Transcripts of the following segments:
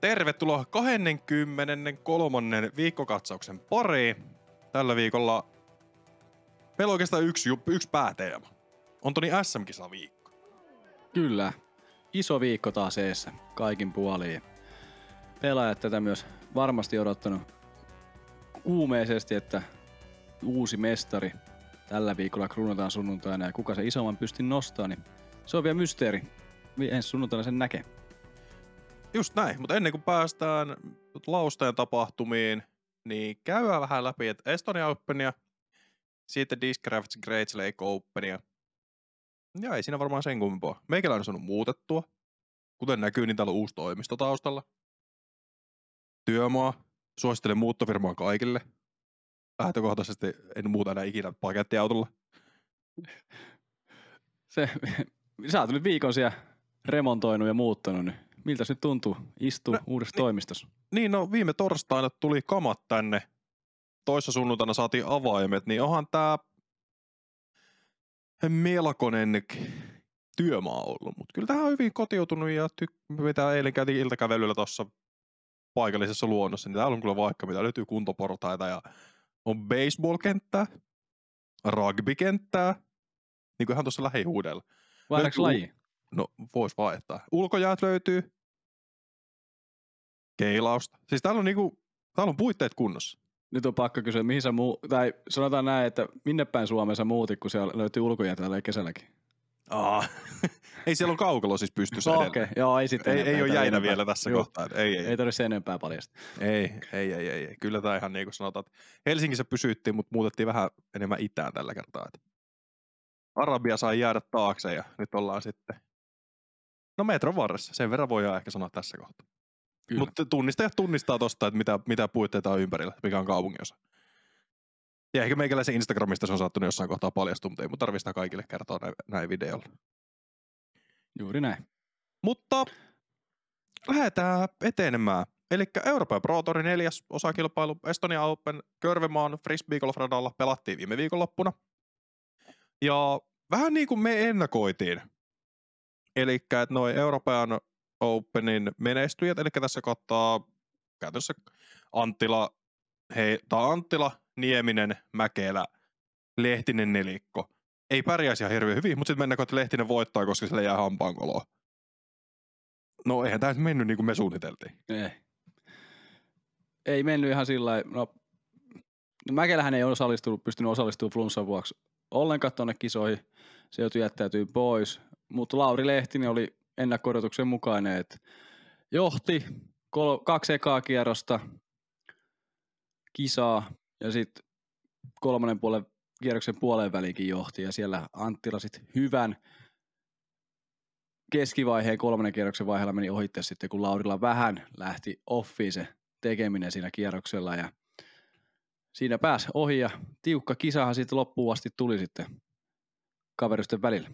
Tervetuloa 23. viikkokatsauksen pariin. Tällä viikolla meillä on oikeastaan yksi, yksi pääteema. On Toni SM-kisa viikko. Kyllä. Iso viikko taas eessä kaikin puoliin. Pelaajat tätä myös varmasti odottanut kuumeisesti, että uusi mestari tällä viikolla kruunataan sunnuntaina ja kuka se isomman pystin nostaa, niin se on vielä mysteeri. Ensi sunnuntaina sen näkee. Just näin, mutta ennen kuin päästään laustajan tapahtumiin, niin käydään vähän läpi, että Estonia Openia, sitten Discraft Great Lake Openia. Ja ei siinä varmaan sen kummempaa. Meikällä on saanut muutettua. Kuten näkyy, niin täällä on uusi toimisto taustalla. Työmaa. Suosittelen muuttofirmaa kaikille. Lähtökohtaisesti en muuta enää ikinä pakettiautolla. Se, sä oot nyt viikon siellä remontoinut ja muuttanut, niin miltä se tuntuu istua No, uudessa niin. toimistossa? Niin, no viime torstaina tuli kamat tänne. Toissa sunnuntaina saatiin avaimet, niin onhan tää melkoinen työmaa ollut. Mutta kyllä tähän on hyvin kotiutunut ja ty- mitä eilen käytiin iltakävelyllä tuossa paikallisessa luonnossa, niin täällä on kyllä vaikka mitä. Löytyy kuntoportaita ja on baseball-kenttää, rugby-kenttää, niin kuin ihan tuossa lähihuudella. Löytyy- laji? No, vois vaihtaa. Ulkojäät löytyy. Keilausta. Siis täällä on niinku, täällä on puitteet kunnossa. Nyt on pakko kysyä, mihin sä muu... Tai sanotaan näin, että minne päin Suomeen sä muutit, kun siellä löytyy ulkojäätä tällä kesälläkin? Aa. ei siellä on kaukalo siis pystyssä edelleen. okay. joo, ei sitten Ei, ei ole jäitä enempää. vielä tässä Joo, kohtaa. Ei, ei, Ei tarvitse enempää paljasta. ei, ei, ei, ei, ei. Kyllä tämä ihan niin kuin sanotaan, että Helsingissä pysyttiin, mutta muutettiin vähän enemmän itään tällä kertaa. Et Arabia sai jäädä taakse ja nyt ollaan sitten, no metron varressa. Sen verran voidaan ehkä sanoa tässä kohtaa. Mutta tunnistajat tunnistaa tosta, että mitä, mitä puitteita on ympärillä, mikä on kaupunginosa. Ja ehkä meikäläisen Instagramista se on saattanut jossain kohtaa paljastua, mutta ei mun tarvitse sitä kaikille kertoa näin, näin videolla. Juuri näin. Mutta lähdetään etenemään. Eli Euroopan Pro Tourin neljäs osakilpailu Estonia Open Körvemaan Frisbee Golf Radalla pelattiin viime viikonloppuna. Ja vähän niin kuin me ennakoitiin. Eli että noin Euroopan Openin menestyjät, eli tässä kattaa käytännössä Anttila, hei, tai Anttila, Nieminen, Mäkelä, Lehtinen nelikko. Ei pärjäisi ihan hirveän hyvin, mutta sitten mennään, että Lehtinen voittaa, koska sille jää hampaankoloa. No eihän tämä nyt mennyt niin kuin me suunniteltiin. Ei. Ei mennyt ihan sillä lailla- no, no Mäkelähän ei osallistunut, pystynyt osallistumaan flunssan vuoksi ollenkaan tuonne kisoihin. Se joutui jättäytyy pois. Mutta Lauri Lehtinen oli ennakko mukainen, että johti kol- kaksi ekaa kierrosta kisaa ja sitten kolmannen puolen kierroksen puoleen väliinkin johti ja siellä Anttila sitten hyvän keskivaiheen kolmannen kierroksen vaiheella meni ohitte sitten, kun Laurilla vähän lähti offiin se tekeminen siinä kierroksella ja siinä pääsi ohi ja tiukka kisahan sitten loppuun asti tuli sitten kaverusten välillä.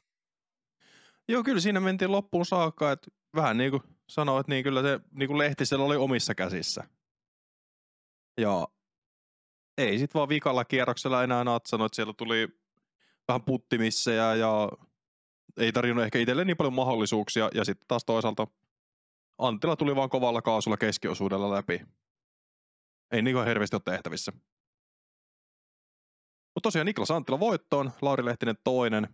Joo, kyllä siinä mentiin loppuun saakka, että vähän niin kuin sanoit, niin kyllä se niin kuin Lehtisellä oli omissa käsissä. Ja ei sit vaan vikalla kierroksella enää natsannut, että siellä tuli vähän puttimissejä ja ei tarjonnut ehkä itselle niin paljon mahdollisuuksia. Ja sitten taas toisaalta Anttila tuli vaan kovalla kaasulla keskiosuudella läpi. Ei niin hirveästi ole tehtävissä. Mutta tosiaan Niklas Anttila voittoon, Lauri Lehtinen toinen.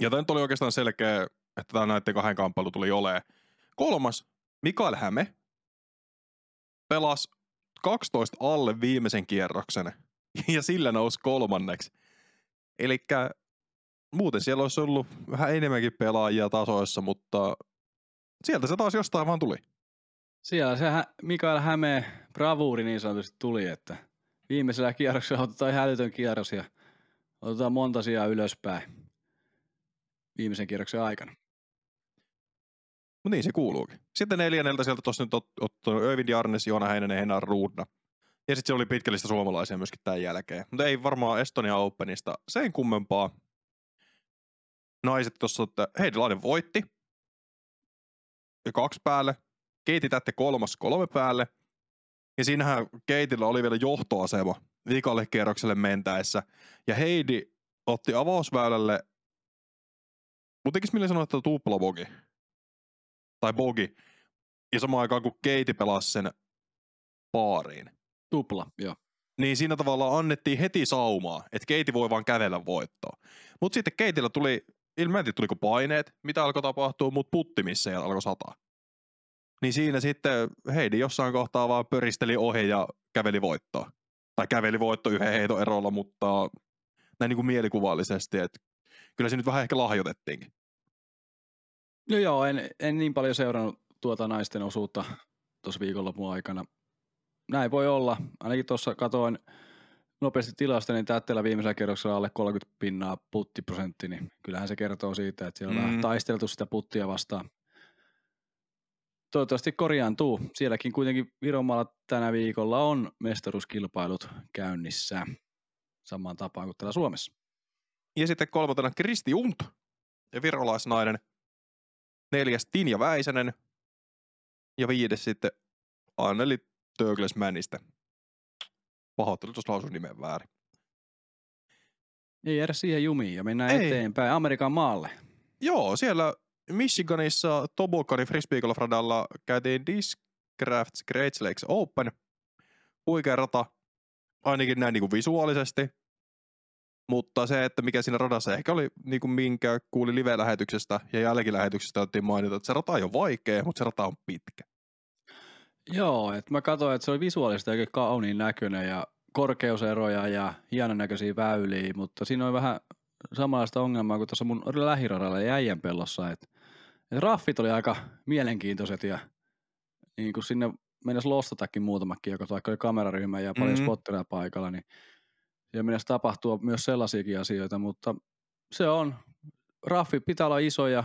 Ja tämä nyt oli oikeastaan selkeä, että tämä näiden kahden kamppailu tuli olee. Kolmas, Mikael Häme, pelasi 12 alle viimeisen kierroksen ja sillä nousi kolmanneksi. Eli muuten siellä olisi ollut vähän enemmänkin pelaajia tasoissa, mutta sieltä se taas jostain vaan tuli. Siellä se Hä- Mikael Hämeen bravuuri niin sanotusti tuli, että viimeisellä kierroksella otetaan ihan älytön kierros ja otetaan monta sijaa ylöspäin viimeisen kierroksen aikana. Mutta niin se kuuluukin. Sitten neljänneltä sieltä tuossa nyt ot- ottanut Öyvind Jarnes, Joona Heinänen, Henna Ruudna. Ja sitten se oli pitkällistä suomalaisia myöskin tämän jälkeen. Mutta ei varmaan Estonia Openista sen kummempaa. Naiset tuossa, että Heidilainen voitti. Ja kaksi päälle. Keiti Tätte kolmas kolme päälle. Ja siinähän Keitillä oli vielä johtoasema vikalle kierrokselle mentäessä. Ja Heidi otti avausväylälle, mutta tekis millä sanoa, että tuplabogi? Tai bogi. ja samaan aikaan kun Keiti pelasi sen baariin, Tupla, joo. niin siinä tavalla annettiin heti saumaa, että Keiti voi vaan kävellä voittoon. Mutta sitten Keitillä tuli, ilmeisesti tuliko paineet, mitä alkoi tapahtua, mutta putti missä ja alkoi sataa. Niin siinä sitten Heidi jossain kohtaa vaan pöristeli ohi ja käveli voittoon. Tai käveli voitto yhden heiton erolla, mutta näin niin kuin mielikuvallisesti, että kyllä se nyt vähän ehkä lahjoitettiinkin. No joo, en, en niin paljon seurannut tuota naisten osuutta tuossa viikonlopun aikana. Näin voi olla. Ainakin tuossa katoin nopeasti tilasta, niin täytteellä viimeisellä kerroksella alle 30 pinnaa puttiprosentti, niin kyllähän se kertoo siitä, että siellä on mm. vähän taisteltu sitä puttia vastaan. Toivottavasti korjaantuu. Sielläkin kuitenkin Viromaalla tänä viikolla on mestaruuskilpailut käynnissä samaan tapaan kuin täällä Suomessa. Ja sitten kolmantena Kristi Unt ja virolaisnainen. Neljäs Tinja Väisänen. Ja viides sitten Anneli Töglesmänistä. Pahoittelut, jos lausun nimen väärin. Ei jäädä siihen jumiin ja mennään Ei. Eteenpäin Amerikan maalle. Joo, siellä Michiganissa Toboganin frisbeegolf-radalla käytiin Discrafts Great Lakes Open. Huikea rata, ainakin näin niin kuin visuaalisesti. Mutta se, että mikä siinä radassa ehkä oli, niin kuin minkä kuuli live-lähetyksestä ja jälkilähetyksestä otettiin mainita, että se rata ei ole vaikea, mutta se rata on pitkä. Joo, että mä katsoin, että se oli visuaalisesti oikein kauniin näköinen ja korkeuseroja ja hienon näköisiä väyliä, mutta siinä on vähän samanlaista ongelmaa kuin tuossa mun lähiradalla ja äijänpellossa, että, että raffit oli aika mielenkiintoiset ja niin kuin sinne mennessä lostatakin muutamakin, joka vaikka oli kameraryhmä ja paljon Mhm. mm-hmm. spottereja paikalla, niin siellä mennessä tapahtua myös sellaisiakin asioita, mutta se on, raffi pitää olla iso ja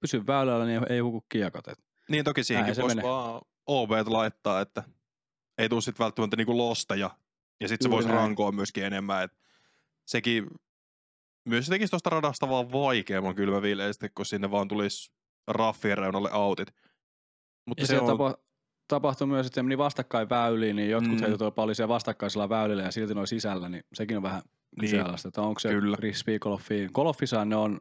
pysy väylällä, niin ei huku kiekot. Et Niin toki siihenkin voisi menee. vaan OB laittaa, että ei tule sitten välttämättä niinku losteja. Ja sitten se voisi rankoa myöskin enemmän. Et sekin myös se tekisi tuosta radasta vaan vaikeamman kylmäviileisesti, kun sinne vaan tulisi raffien reunalle autit. Mutta Ja se on, tapa, tapahtui myös, että se meni vastakkain väyliin, niin jotkut Mm. heittivät paljon siellä vastakkaisilla väylillä ja silti ne oli sisällä, niin sekin on vähän Niin. kyseenalaista, että onko se Kyllä. frisbeegolfiin. Golfissaan ne on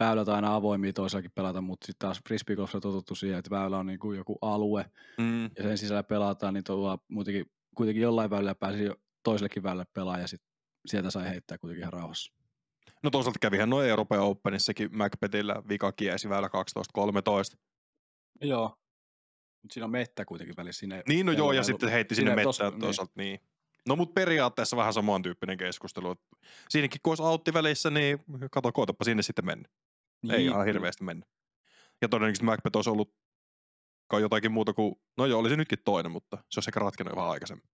väylät aina avoimia toisellakin pelata, mutta sitten taas frisbeegolfissa on totuttu siihen, että väylä on niin kuin joku alue mm, ja sen sisällä pelataan, niin tuolla muutenkin, kuitenkin jollain väylällä pääsi jo toisellekin väylälle pelaa ja sit sieltä sai heittää kuitenkin ihan rauhassa. no toisaalta kävihän noin Euroopan Openissakin Macbethillä vika kiesi väylä 12-13. Joo. Mutta siinä on mettä kuitenkin välissä. Siinä ei- Niin no joo, ja ei sitten heitti sinne metsään niin. toisaalta, niin. No mutta periaatteessa vähän samantyyppinen keskustelu. Siinäkin kun olisi autti välissä, niin kato, koetapa sinne sitten mennä. Ei Niin, ihan kyllä. hirveästi mennyt. Ja todennäköisesti Macbeth olisi ollut kai jotakin muuta kuin, no joo, olisi nytkin toinen, mutta se olisi ehkä ratkennut vähän aikaisemmin.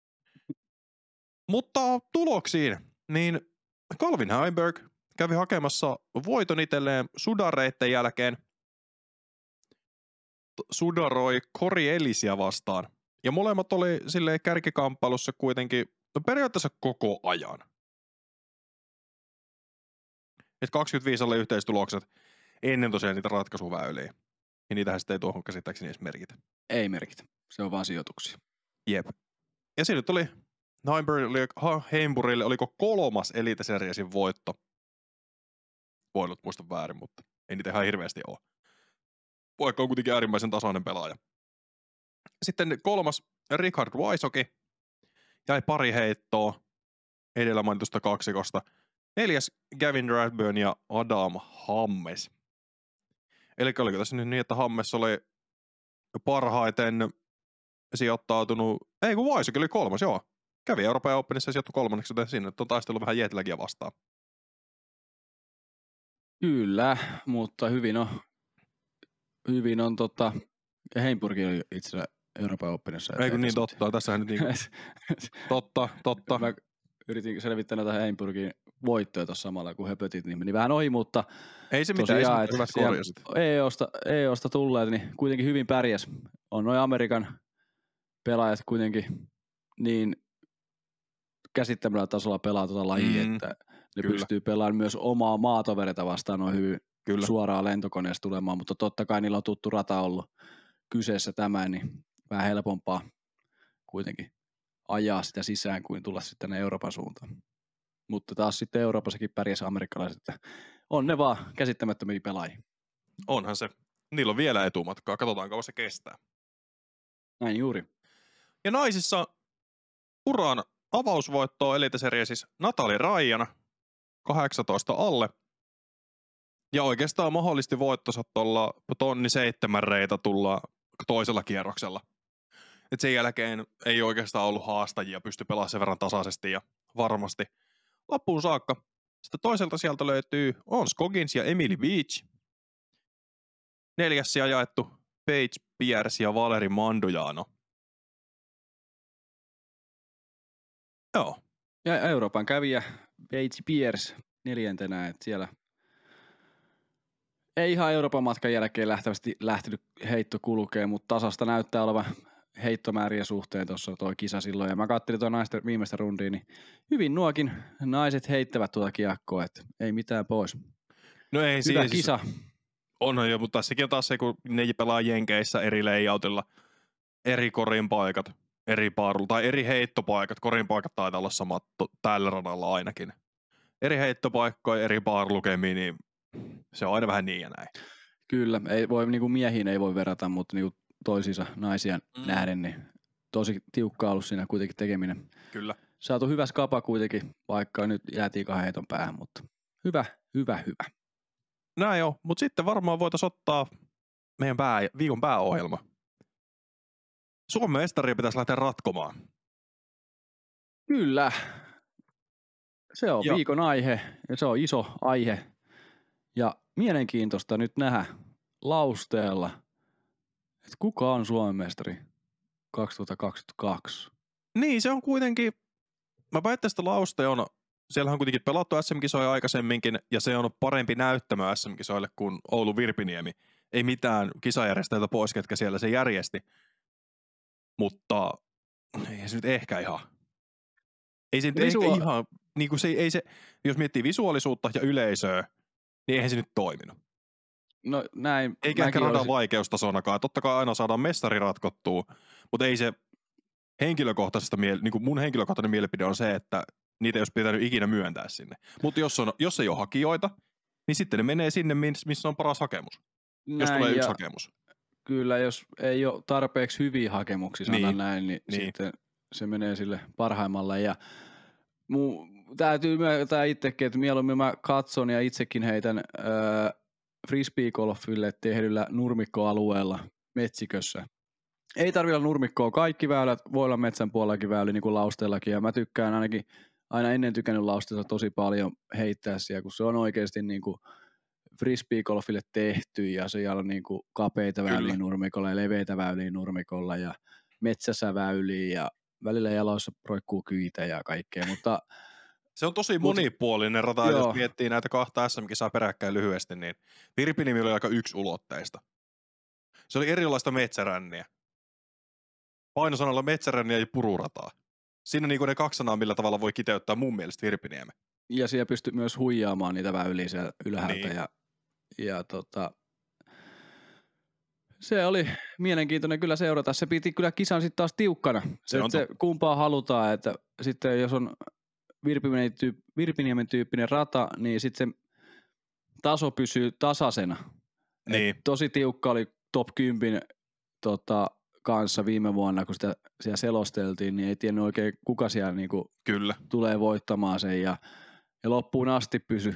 Mutta tuloksiin, niin Calvin Heimberg kävi hakemassa voiton itselleen sudareitten jälkeen. Sudaroi Kori Elisiä vastaan. Ja molemmat oli silleen kärkikamppailussa kuitenkin no periaatteessa koko ajan. Et 25 oli yhteistulokset ennen tosiaan niitä ratkaisuväyliä. Ja niitähän sitten ei tuohon käsittääkseni edes merkitä. Ei merkitä. Se on vaan sijoituksia. Jep. Ja siinä nyt oli Heimburille, ha, Heimburille oliko kolmas Elite Seriesin voitto. Voin nyt muista väärin, mutta ei niitä ihan hirveästi ole. Vaikka on kuitenkin äärimmäisen tasainen pelaaja. Sitten kolmas Richard Waisoki. Jäi pari heittoa edellä mainitusta kaksikosta. Neljäs Gavin Radburn ja Adam Hammes. Eli oliko tässä nyt niin, että Hammes oli parhaiten sijoittautunut, ei kun Waisoki oli kolmas, joo. Kävi Euroopan Openissa ja sijoittui kolmanneksi, joten siinä nyt on taistelu vähän Jetlagia vastaan. Kyllä, mutta hyvin on, hyvin on tota, Heimburgin oli itse asiassa Euroopan Openissa. Ei kun niin totta, tässähän nyt niin totta, totta. Mä yritin selvittää näitä Heimburgin voittoja tuossa samalla, kun höpötit, niin meni vähän ohi, mutta Ei se mitään, ei se hyvät korjasit. EOsta, EOsta tulleet, niin kuitenkin hyvin pärjäs. On noin Amerikan pelaajat kuitenkin niin käsittämällä tasolla pelaa tuota lajia, Mm, että ne kyllä. pystyy pelaamaan myös omaa maatovereita vastaan noin hyvin Kyllä. suoraan lentokoneesta tulemaan, mutta totta kai niillä on tuttu rata ollut kyseessä tämä, niin vähän helpompaa kuitenkin ajaa sitä sisään kuin tulla sitten tänne Euroopan suuntaan. Mutta taas sitten Euroopassakin pärjäsi amerikkalaiset, että on ne vaan käsittämättömiä pelaajia. Onhan se. Niillä on vielä etumatkaa, katsotaan kauan se kestää. Näin juuri. Ja naisissa uran avausvoittoa Elite siis Natali Raijana, 18 alle. Ja oikeastaan mahdollisesti voittonsa tuolla tonni seitsemän reitä tulla toisella kierroksella. Et sen jälkeen ei oikeastaan ollut haastajia, pysty pelaamaan sen verran tasaisesti ja varmasti loppuun saakka. Sitten toiselta sieltä löytyy On Skogins ja Emily Beach. Neljäs jaettu Paige Pierce ja Valeri Mandujano. Joo. Ja Euroopan kävijä Paige Pierce neljäntenä, että siellä ei ihan Euroopan matkan jälkeen lähtevästi lähtenyt heitto kulkee, mutta tasasta näyttää olevan heittomäärien suhteen tuossa tuo kisa silloin. Ja mä katselin tuon naisten viimeistä rundia, niin hyvin nuokin naiset heittävät tuota kiekkoa, että ei mitään pois. No ei Hyvä siinä kisa. Siis, onhan jo, mutta sekin on taas se, kun ne pelaa Jenkeissä eri layoutilla, eri korin paikat, eri paarulla, tai eri heittopaikat, korin paikat taitaa olla samat to, tällä radalla ainakin. Eri heittopaikkoja, eri baarlukemia, niin se on aina vähän niin ja näin. Kyllä, ei voi, niin kuin miehiin ei voi verrata, mutta niin kuin toisiinsa naisia Mm. nähden, niin tosi tiukka ollut siinä kuitenkin tekeminen. Kyllä. Saatu hyvä skapa kuitenkin, vaikka nyt jäätiin kahden heiton päähän, mutta hyvä, hyvä, hyvä. Näin jo, mutta sitten varmaan voitaisiin ottaa meidän pää, viikon pääohjelma. Suomen mestaria pitäisi lähteä ratkomaan. Kyllä. Se on Joo. viikon aihe ja se on iso aihe. Ja mielenkiintoista nyt nähdä lausteella, että kuka on Suomen mestari 2022. Niin, se on kuitenkin, mä väittäisin, että Lauste on, siellä on kuitenkin pelattu SM-kisoja aikaisemminkin, ja se on parempi näyttämö SM-kisoille kuin Oulu Virpiniemi. Ei mitään kisajärjestäjiltä pois, ketkä siellä se järjesti. Mutta ei se nyt ehkä ihan. Ei se Visua- ehkä ihan, niin kuin se, ei se, jos miettii visuaalisuutta ja yleisöä, niin eihän se nyt toiminut. No näin. Eikä ehkä radan olisin- vaikeustasonakaan. Totta kai aina saadaan mestari ratkottua, mutta ei se henkilökohtaisesta miel- niin kuin mun henkilökohtainen mielipide on se, että niitä ei olisi pitänyt ikinä myöntää sinne. Mutta jos, on, jos ei ole hakijoita, niin sitten ne menee sinne, miss- missä on paras hakemus. Jos näin, tulee yksi ja hakemus. Kyllä, jos ei ole tarpeeksi hyviä hakemuksia, sanotaan Niin, näin, niin, niin. sitten se menee sille parhaimmalle. Ja mu, täytyy myöntää itsekin, että mieluummin mä katson ja itsekin heitän äh, frisbeegolfille tehdyllä nurmikkoalueella metsikössä. Ei tarvitse olla nurmikkoa, kaikki väylät, voi olla metsän puolellakin väyli, niin kuin lausteellakin, ja mä tykkään ainakin, aina ennen tykännyt lausteella tosi paljon heittää siellä, kun se on oikeasti niin kuin frisbeegolfille tehty, ja siellä on niin kuin kapeita Kyllä. väyliä nurmikolla ja leveitä väyliä nurmikolla, ja metsässä väyliä, ja välillä jaloissa roikkuu kyitä ja kaikkea, mutta Se on tosi Mut- monipuolinen rata, Joo. jos miettii näitä kahta SM-kisaa peräkkäin lyhyesti, niin Virpinimi oli aika yksulotteista. Se oli erilaista metsäränniä. Painosanalla metsäränniä ja pururataa. Siinä niin ne kaksi sanaa, millä tavalla voi kiteyttää mun mielestä Virpiniemen. ja siellä pystyy myös huijaamaan niitä väyliä siellä ylhäältä Niin. ja, ja tota, se oli mielenkiintoinen kyllä seurata. Se piti kyllä kisan sitten taas tiukkana. Se Se, on se kumpaa halutaan, että sitten jos on Virpiniemen, tyyp, Virpiniemen tyyppinen rata, niin sitten se taso pysyy tasaisena. Et Niin. Tosi tiukka oli top 10 tota, kanssa viime vuonna, kun sitä siellä selosteltiin, niin ei tiennyt oikein kuka siellä niinku Kyllä. tulee voittamaan sen ja, ja loppuun asti pysy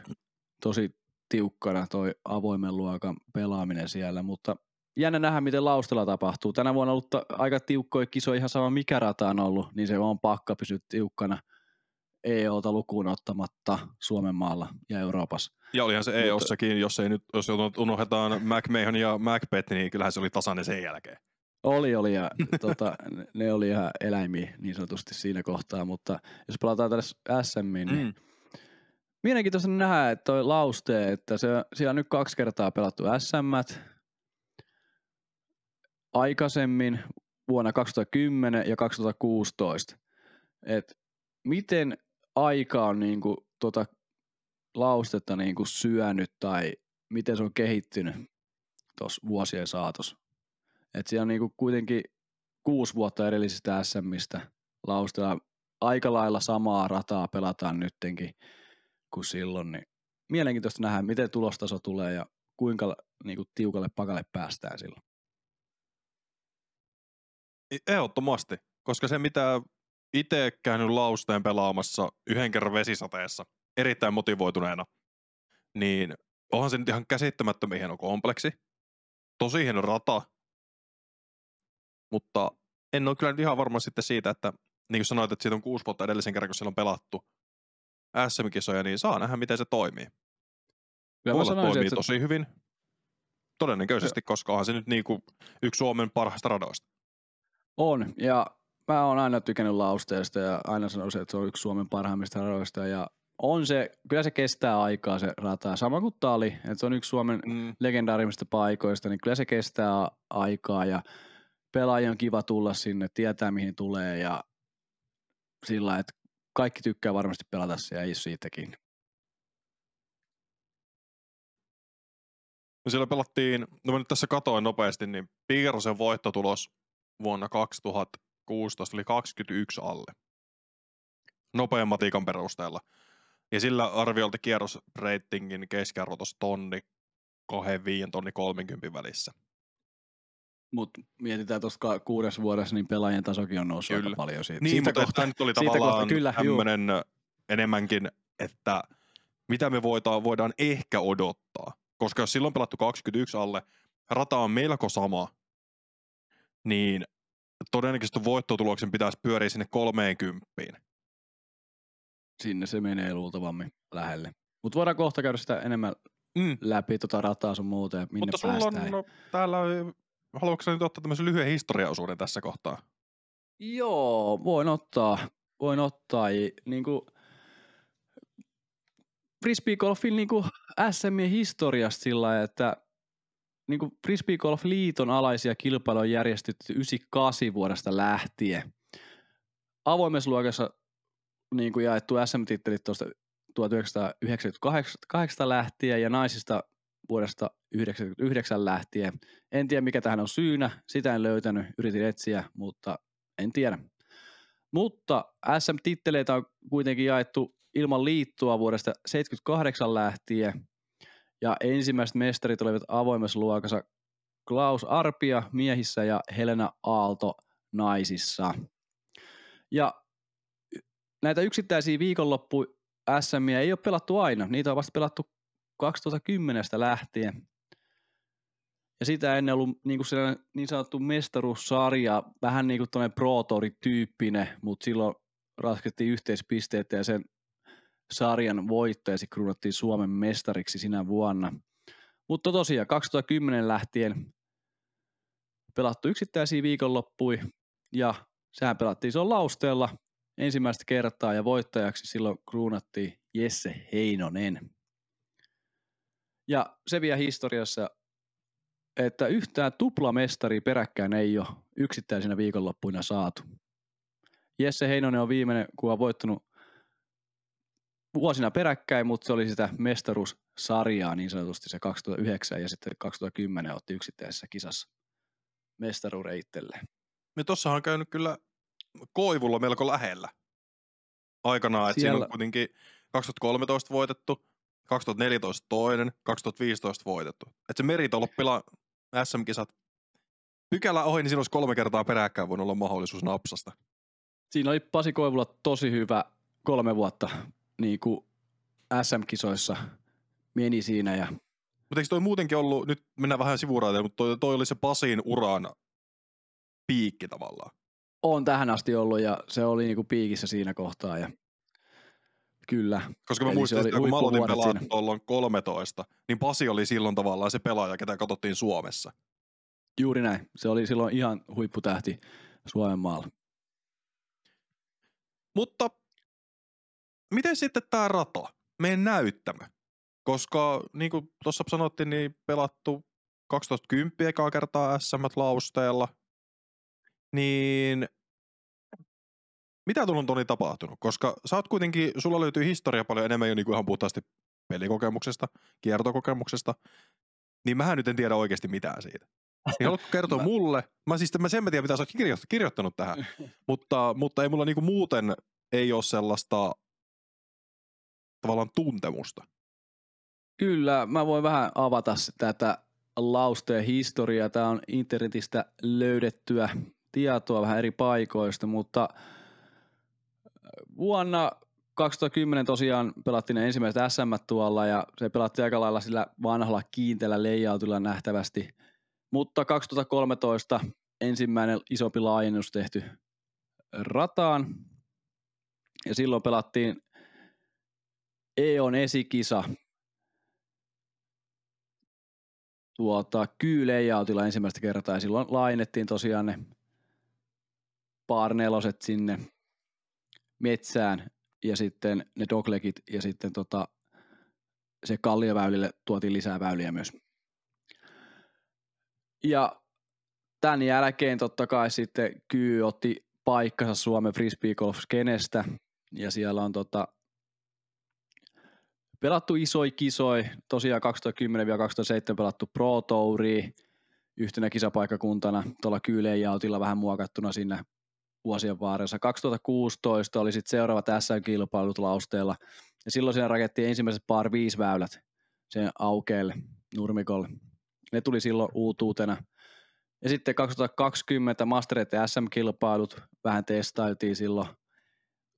tosi tiukkana toi avoimen luokan pelaaminen siellä, mutta jännä nähdä, miten Laustella tapahtuu. Tänä vuonna on ollut aika tiukkoja kisoja, ihan sama mikä rata on ollut, niin se on pakka pysyä tiukkana EOta lukuun ottamatta Suomen maalla ja Euroopassa. Ja olihan se Mutta- EOssakin, jos, ei nyt, jos unohdetaan McMahon ja Macbeth, niin kyllähän se oli tasainen sen jälkeen. Oli, oli ja tota, ne- oli ihan eläimiä niin sanotusti siinä kohtaa, mutta jos palataan tänne SMiin, niin Mm. Mielenkiintoista nähdä, että toi Lauste, että se, siellä on nyt kaksi kertaa pelattu SM. Aikaisemmin vuonna 2010 ja 2016. Et miten aika on niinku tota Laustetta niinku syönyt tai miten se on kehittynyt tuossa vuosien saatossa. Et siellä on niinku kuitenkin kuusi vuotta edellisistä SMistä Laustella aika lailla samaa rataa pelataan nyttenkin kuin silloin, niin mielenkiintoista nähdä, miten tulostaso tulee ja kuinka niin kuin, tiukalle pakalle päästään silloin. Ehdottomasti, koska se mitä itse käynyt lausteen pelaamassa yhden kerran vesisateessa erittäin motivoituneena, niin onhan se nyt ihan käsittämättömän hieno kompleksi. Tosi hieno rata, mutta en ole kyllä nyt ihan varma sitten siitä, että niin kuin sanoit, että siitä on kuusi vuotta edellisen kerran, kun siellä on pelattu SM-kisoja, niin saa nähdä, miten se toimii. Kyllä Voi sanoisin, toimii että tosi hyvin. Todennäköisesti, koska onhan se nyt niin kuin yksi Suomen parhaista radoista. on. Ja mä oon aina tykännyt lausteesta ja aina sanoisin, että se on yksi Suomen parhaimmista radoista. Ja on se, kyllä se kestää aikaa se rata. Sama kuin Tali, että se on yksi Suomen Mm. legendaarimmista paikoista, niin kyllä se kestää aikaa ja pelaajien on kiva tulla sinne, tietää mihin tulee ja sillä, että kaikki tykkää varmasti pelata siellä ja siitäkin. No siellä pelattiin, no mä nyt tässä katoin nopeasti, niin Piirosen voittotulos vuonna 2016 oli 21 alle. Nopean matikan perusteella. Ja sillä arviolta kierrosreitingin keskiarvo tuossa tonni 25 tonni 30 välissä. Mutta mietitään tuossa kuudes vuodessa, niin pelaajien tasokin on noussut Kyllä. aika paljon siitä. Niin, siitä mutta kohta, nyt oli siitä kohta, tavallaan kyllä, juu. tämmöinen enemmänkin, että mitä me voidaan, voidaan ehkä odottaa. Koska jos silloin pelattu 21 alle, rata on melko sama, niin todennäköisesti voittotuloksen pitäisi pyöriä sinne 30. Sinne se menee luultavammin lähelle. Mutta voidaan kohta käydä sitä enemmän Mm. läpi tota rataa sun muuta ja minne Mutta sulla päästään. on no, täällä, haluatko sä nyt ottaa tämmöisen lyhyen historiaosuuden tässä kohtaa? Joo, voin ottaa. Voin ottaa. Niin kuin frisbeegolfin niin kuin SMien historiasta sillä että niin kuin frisbeegolf-liiton alaisia kilpailuja on järjestetty 98 vuodesta lähtien. Avoimessa luokassa niin kuin jaettu SM-tittelit tuosta 1998 lähtien ja naisista vuodesta 1999 lähtien. En tiedä mikä tähän on syynä, sitä en löytänyt, yritin etsiä, mutta en tiedä. Mutta SM-titteleitä on kuitenkin jaettu ilman liittoa vuodesta 78 lähtien. Ja ensimmäiset mestarit olivat avoimessa luokassa Klaus Arpia miehissä ja Helena Aalto naisissa. Ja näitä yksittäisiä viikonloppu SMiä ei ole pelattu aina. Niitä on vasta pelattu 2010 lähtien. Ja sitä ennen ollut niin, kuin niin sanottu mestaruussarja, vähän niin kuin tämmöinen Pro Tour-tyyppinen, mutta silloin ratkettiin yhteispisteitä ja sen sarjan voittaja sitten kruunattiin Suomen mestariksi sinä vuonna. Mutta tosiaan 2010 lähtien pelattu yksittäisiä viikonloppui ja sehän pelattiin se on lausteella ensimmäistä kertaa ja voittajaksi silloin kruunattiin Jesse Heinonen. Ja se vielä historiassa, että yhtään tuplamestari peräkkäin ei ole yksittäisinä viikonloppuina saatu. Jesse Heinonen on viimeinen, kun on voittanut vuosina peräkkäin, mutta se oli sitä mestaruussarjaa niin sanotusti se 2009 ja sitten 2010 otti yksittäisessä kisassa mestaruuden itselleen. Tossahan on käynyt kyllä Koivulla melko lähellä aikanaan, että siinä Siellä- on kuitenkin 2013 voitettu, 2014 toinen, 2015 voitettu. Että se meritoloppila SM-kisat pykälä ohi, niin siinä olisi kolme kertaa peräkkäin voinut olla mahdollisuus napsasta. Siinä oli Pasi Koivulla tosi hyvä kolme vuotta niin kuin SM-kisoissa meni siinä ja Mutta eikö toi muutenkin ollut, nyt mennään vähän sivuraiteille, mutta toi, toi oli se Pasin uran piikki tavallaan. on tähän asti ollut ja se oli niinku piikissä siinä kohtaa ja kyllä. Koska mä Eli muistin, että kun mä aloitin pelaa tuolloin 13, niin Pasi oli silloin tavallaan se pelaaja, ketä katsottiin Suomessa. Juuri näin. Se oli silloin ihan huipputähti Suomen maalla. Mutta miten sitten tämä rata, meidän näyttämö? Koska niin kuin tuossa sanottiin, niin pelattu 2010 ekaa kertaa SM lausteella, niin mitä tuolla on Toni tapahtunut? Koska sä oot kuitenkin, sulla löytyy historia paljon enemmän jo niin kuin ihan puhtaasti pelikokemuksesta, kiertokokemuksesta, niin mähän nyt en tiedä oikeasti mitään siitä. Niin haluatko kertoa Mä- mulle? Mä siis mä sen mä tiedän, mitä sä oot kirjo- kirjoittanut tähän, mutta, mutta ei mulla niinku muuten ei ole sellaista tavallaan tuntemusta. Kyllä, mä voin vähän avata tätä lausteen historiaa. Tämä on internetistä löydettyä tietoa vähän eri paikoista, mutta vuonna 2010 tosiaan pelattiin ne ensimmäiset SM tuolla ja se pelattiin aika lailla sillä vanhalla kiinteällä layoutilla nähtävästi. Mutta 2013 ensimmäinen isompi laajennus tehty rataan ja silloin pelattiin EON esikisa tuota, kyy-layoutilla ensimmäistä kertaa ja silloin laajennettiin tosiaan ne neloset sinne metsään ja sitten ne doglegit ja sitten tota, se kallioväylille tuotiin lisää väyliä myös. Ja tämän jälkeen totta kai sitten Kyy otti paikkansa Suomen frisbee golf skenestä ja siellä on tota, pelattu isoi kisoi, tosiaan 2010-2007 pelattu Pro Touria yhtenä kisapaikkakuntana tuolla Kyyleenjautilla vähän muokattuna sinne vuosien varressa. 2016 oli sitten seuraavat SM-kilpailut lausteella ja silloin siinä rakettiin ensimmäiset par viisi väylät sen aukeelle nurmikolle. Ne tuli silloin uutuutena. Ja sitten 2020 Mastereet ja SM-kilpailut vähän testailtiin silloin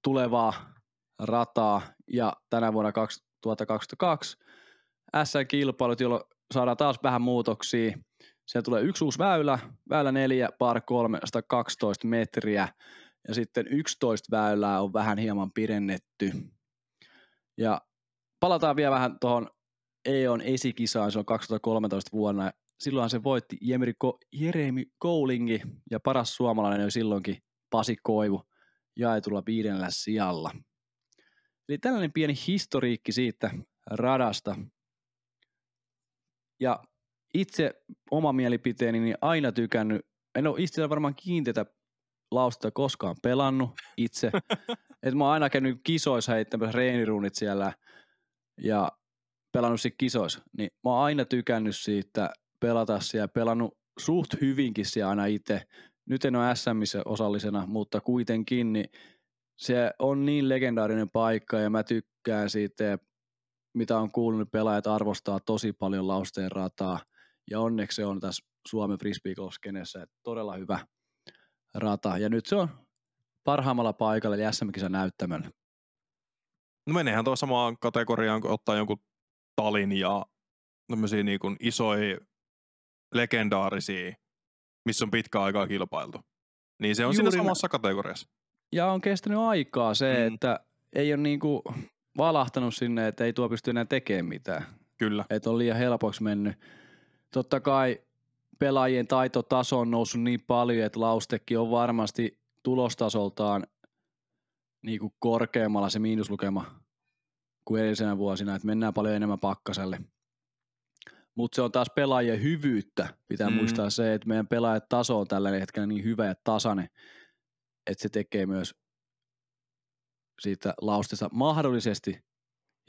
tulevaa rataa ja tänä vuonna 2022 SM-kilpailut, jolloin saadaan taas vähän muutoksia. Siellä tulee yksi uusi väylä, väylä 4, par 3, 112 metriä ja sitten 11 väylää on vähän hieman pidennetty. Ja palataan vielä vähän tuohon EON esikisaan, se on 2013 vuonna. Silloinhan se voitti Jeremy, Ko- Jeremy Koulingi ja paras suomalainen oli silloinkin Pasi Koivu jaetulla viidennellä sijalla. Eli tällainen pieni historiikki siitä radasta. Ja itse oma mielipiteeni niin aina tykännyt, en ole itse varmaan kiinteitä lausta koskaan pelannut itse. Et mä oon aina käynyt kisoissa heittämässä reeniruunit siellä ja pelannut sitten kisoissa. Niin mä oon aina tykännyt siitä pelata siellä, pelannut suht hyvinkin siellä aina itse. Nyt en ole SMissä osallisena, mutta kuitenkin niin se on niin legendaarinen paikka ja mä tykkään siitä, mitä on kuullut, pelaajat arvostaa tosi paljon lausteen rataa ja onneksi se on tässä Suomen frisbee skenessä todella hyvä rata ja nyt se on parhaimmalla paikalla eli SM-kisan näyttämöllä. No meneehän tuo samaan kategoriaan, kun ottaa jonkun talin ja tämmöisiä niin kuin isoja legendaarisia, missä on pitkä aikaa kilpailtu. Niin se on Juuri siinä samassa kategoriassa. Ja on kestänyt aikaa se, mm. että ei ole niinku valahtanut sinne, että ei tuo pysty enää tekemään mitään. Kyllä. Että on liian helpoksi mennyt. Totta kai pelaajien taitotaso on noussut niin paljon, että Laustekki on varmasti tulostasoltaan niin kuin korkeammalla se miinuslukema kuin edellisenä vuosina, että mennään paljon enemmän pakkaselle. Mutta se on taas pelaajien hyvyyttä. Pitää mm. muistaa se, että meidän pelaajat taso on tällä hetkellä niin hyvä ja tasainen, että se tekee myös siitä laustesta mahdollisesti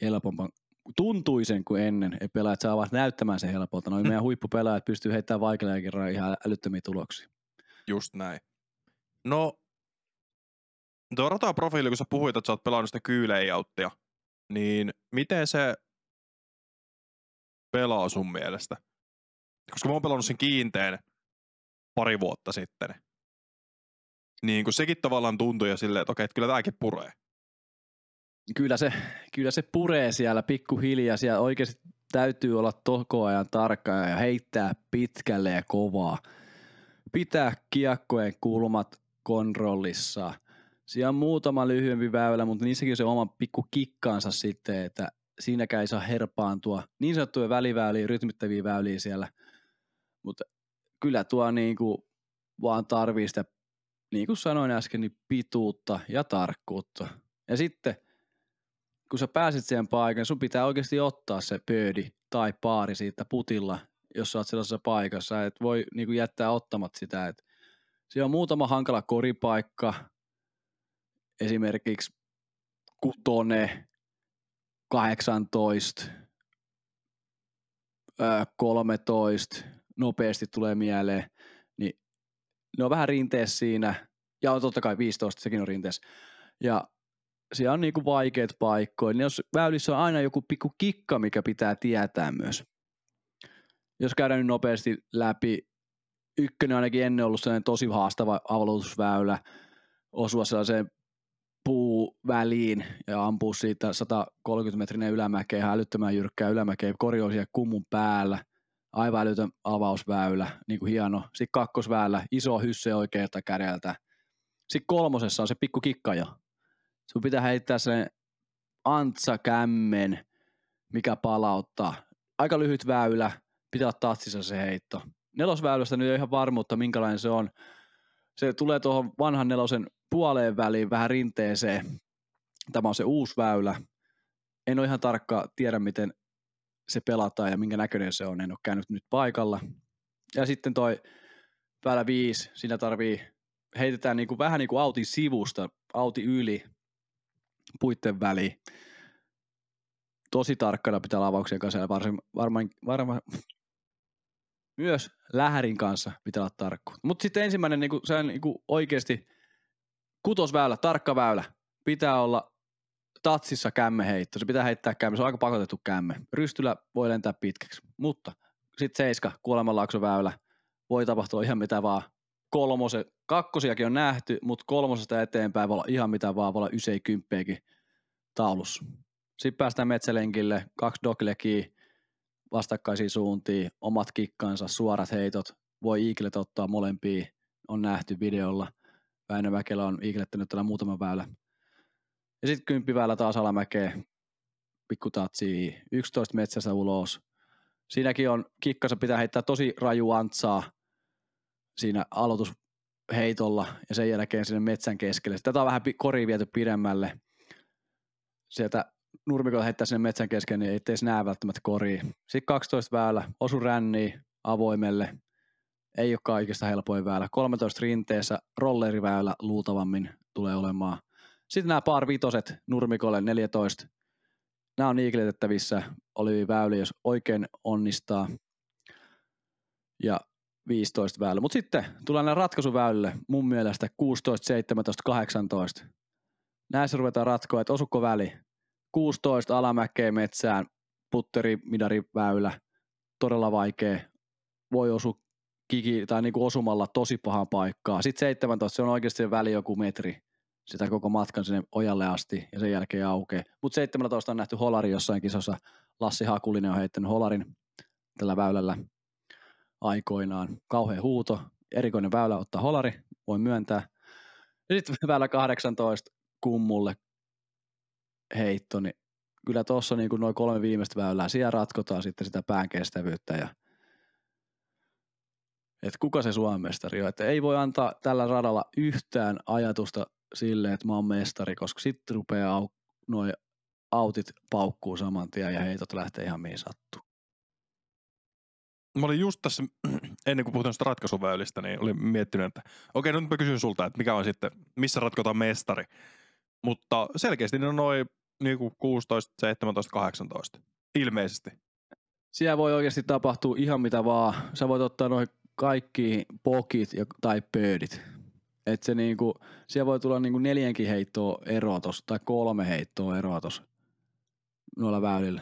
helpompaa tuntuisen kuin ennen, että pelaajat saavat näyttämään sen helpolta. Noin meidän huippupelaajat pystyy heittämään vaikealla kerran ihan älyttömiä tuloksia. Just näin. No, tuo rataprofiili, kun sä puhuit, että sä oot pelannut sitä kyylejauttia, niin miten se pelaa sun mielestä? Koska mä oon pelannut sen kiinteen pari vuotta sitten. Niin kun sekin tavallaan tuntui jo silleen, että okei, että kyllä tämäkin puree. Kyllä se, kyllä se puree siellä pikkuhiljaa. Siellä oikeasti täytyy olla koko ajan tarkka ja heittää pitkälle ja kovaa. Pitää kiekkojen kulmat kontrollissa. Siellä on muutama lyhyempi väylä, mutta niissäkin se oma pikku kikkaansa sitten, että siinäkään ei saa herpaantua. Niin sanottuja väliväyliä, rytmittäviä väyliä siellä. Mutta kyllä tuo niin kuin vaan tarvii sitä, niin kuin sanoin äsken, niin pituutta ja tarkkuutta. Ja sitten kun sä pääsit siihen paikalle, sun pitää oikeasti ottaa se pöydi tai paari siitä putilla, jos sä oot sellaisessa paikassa, et voi niin kuin jättää ottamat sitä. Et siellä on muutama hankala koripaikka, esimerkiksi kutone, 18, 13, nopeasti tulee mieleen, ne on vähän rinteessä siinä, ja on totta kai 15, sekin on rinteessä. Ja siellä on niinku vaikeat paikkoja, niin jos väylissä on aina joku pikku kikka, mikä pitää tietää myös. Jos käydään nyt nopeasti läpi ykkönen ainakin ennen ollut sellainen tosi haastava aloitusväylä, osua sellaiseen puuväliin ja ampua siitä 130 metrinen ylämäkeen, älyttömän jyrkkää ylämäkeen, korjoo siellä kummun päällä, aivan älytön avausväylä, niin kuin hieno. Sitten kakkosväylä, iso hysse oikealta kädeltä. Sitten kolmosessa on se pikku kikkaja. Sun pitää heittää sen antsa kämmen, mikä palauttaa. Aika lyhyt väylä, pitää olla tatsissa se heitto. Nelosväylästä nyt ei ihan varmuutta, minkälainen se on. Se tulee tuohon vanhan nelosen puoleen väliin vähän rinteeseen. Tämä on se uusi väylä. En ole ihan tarkka tiedä, miten se pelataan ja minkä näköinen se on. En ole käynyt nyt paikalla. Ja sitten toi väylä 5, siinä tarvii, heitetään niinku, vähän niin kuin autin sivusta, auti yli, puitten väliin. Tosi tarkkana pitää olla avauksien kanssa ja varsin, varmaan, varmaan, myös lähärin kanssa pitää olla tarkku. Mutta sitten ensimmäinen niinku, se on niinku oikeasti kutosväylä, tarkka väylä. Pitää olla tatsissa kämmeheitto. Se pitää heittää kämme. Se on aika pakotettu kämme. Rystylä voi lentää pitkäksi. Mutta sitten seiska, kuolemanlaaksoväylä. Voi tapahtua ihan mitä vaan. Kolmose, kakkosiakin on nähty, mutta kolmosesta eteenpäin voi olla ihan mitä vaan. Voi olla ysei kymppeekin taulussa. Sitten päästään metsälenkille, kaksi doglegia, vastakkaisiin suuntiin, omat kikkansa, suorat heitot. Voi Eaglet ottaa molempia, on nähty videolla. Väinö Mäkelä on Eaglettänyt tällä muutama väylä. Ja sitten kymppiväylä taas alamäkeen, pikku tatsi, 11 metsässä ulos. Siinäkin on, kikkansa pitää heittää tosi raju antsaa siinä aloitusheitolla ja sen jälkeen sinne metsän keskelle. Tätä on vähän kori viety pidemmälle. Sieltä nurmikolla heittää sinne metsän kesken, niin ettei se näe välttämättä koriin. Sitten 12 väylä, osu ränni avoimelle. Ei ole kaikista helpoin väylä. 13 rinteessä, rolleriväylä luultavammin tulee olemaan. Sitten nämä par vitoset nurmikolle 14. Nämä on iikletettävissä oli väyli, jos oikein onnistaa. Ja 15 väylä. Mutta sitten tulee nämä ratkaisuväylille mun mielestä 16, 17, 18. Näissä ruvetaan ratkoa, että osuko väli. 16 alamäkeen metsään, putteri, midari, väylä, todella vaikea. Voi osua kiki, tai niinku osumalla tosi pahan paikkaa. Sitten 17, se on oikeasti väli joku metri sitä koko matkan sinne ojalle asti ja sen jälkeen aukeaa. Mutta 17 on nähty Holari jossain kisossa. Lassi Hakulinen on heittänyt Holarin tällä väylällä aikoinaan. Kauhea huuto, erikoinen väylä ottaa Holari, voi myöntää. Ja sitten väylä 18 kummulle heitto, niin kyllä tuossa niin noin kolme viimeistä väylää, siellä ratkotaan sitten sitä pään kestävyyttä ja että kuka se Suomen mestari on. Että ei voi antaa tällä radalla yhtään ajatusta sille, että mä oon mestari, koska sitten rupeaa au, noin autit paukkuu saman tien ja heitot lähtee ihan mihin sattuu. Mä olin just tässä, ennen kuin puhutaan ratkaisuväylistä, niin olin miettinyt, että okei, nyt mä kysyn sulta, että mikä on sitten, missä ratkotaan mestari. Mutta selkeästi ne on noin niin kuin 16, 17, 18. Ilmeisesti. Siellä voi oikeasti tapahtua ihan mitä vaan. Sä voit ottaa noin kaikki pokit ja, tai pöydit. Että se niinku, siellä voi tulla niinku neljänkin heittoa erotus tai kolme heittoa erotus noilla väylillä.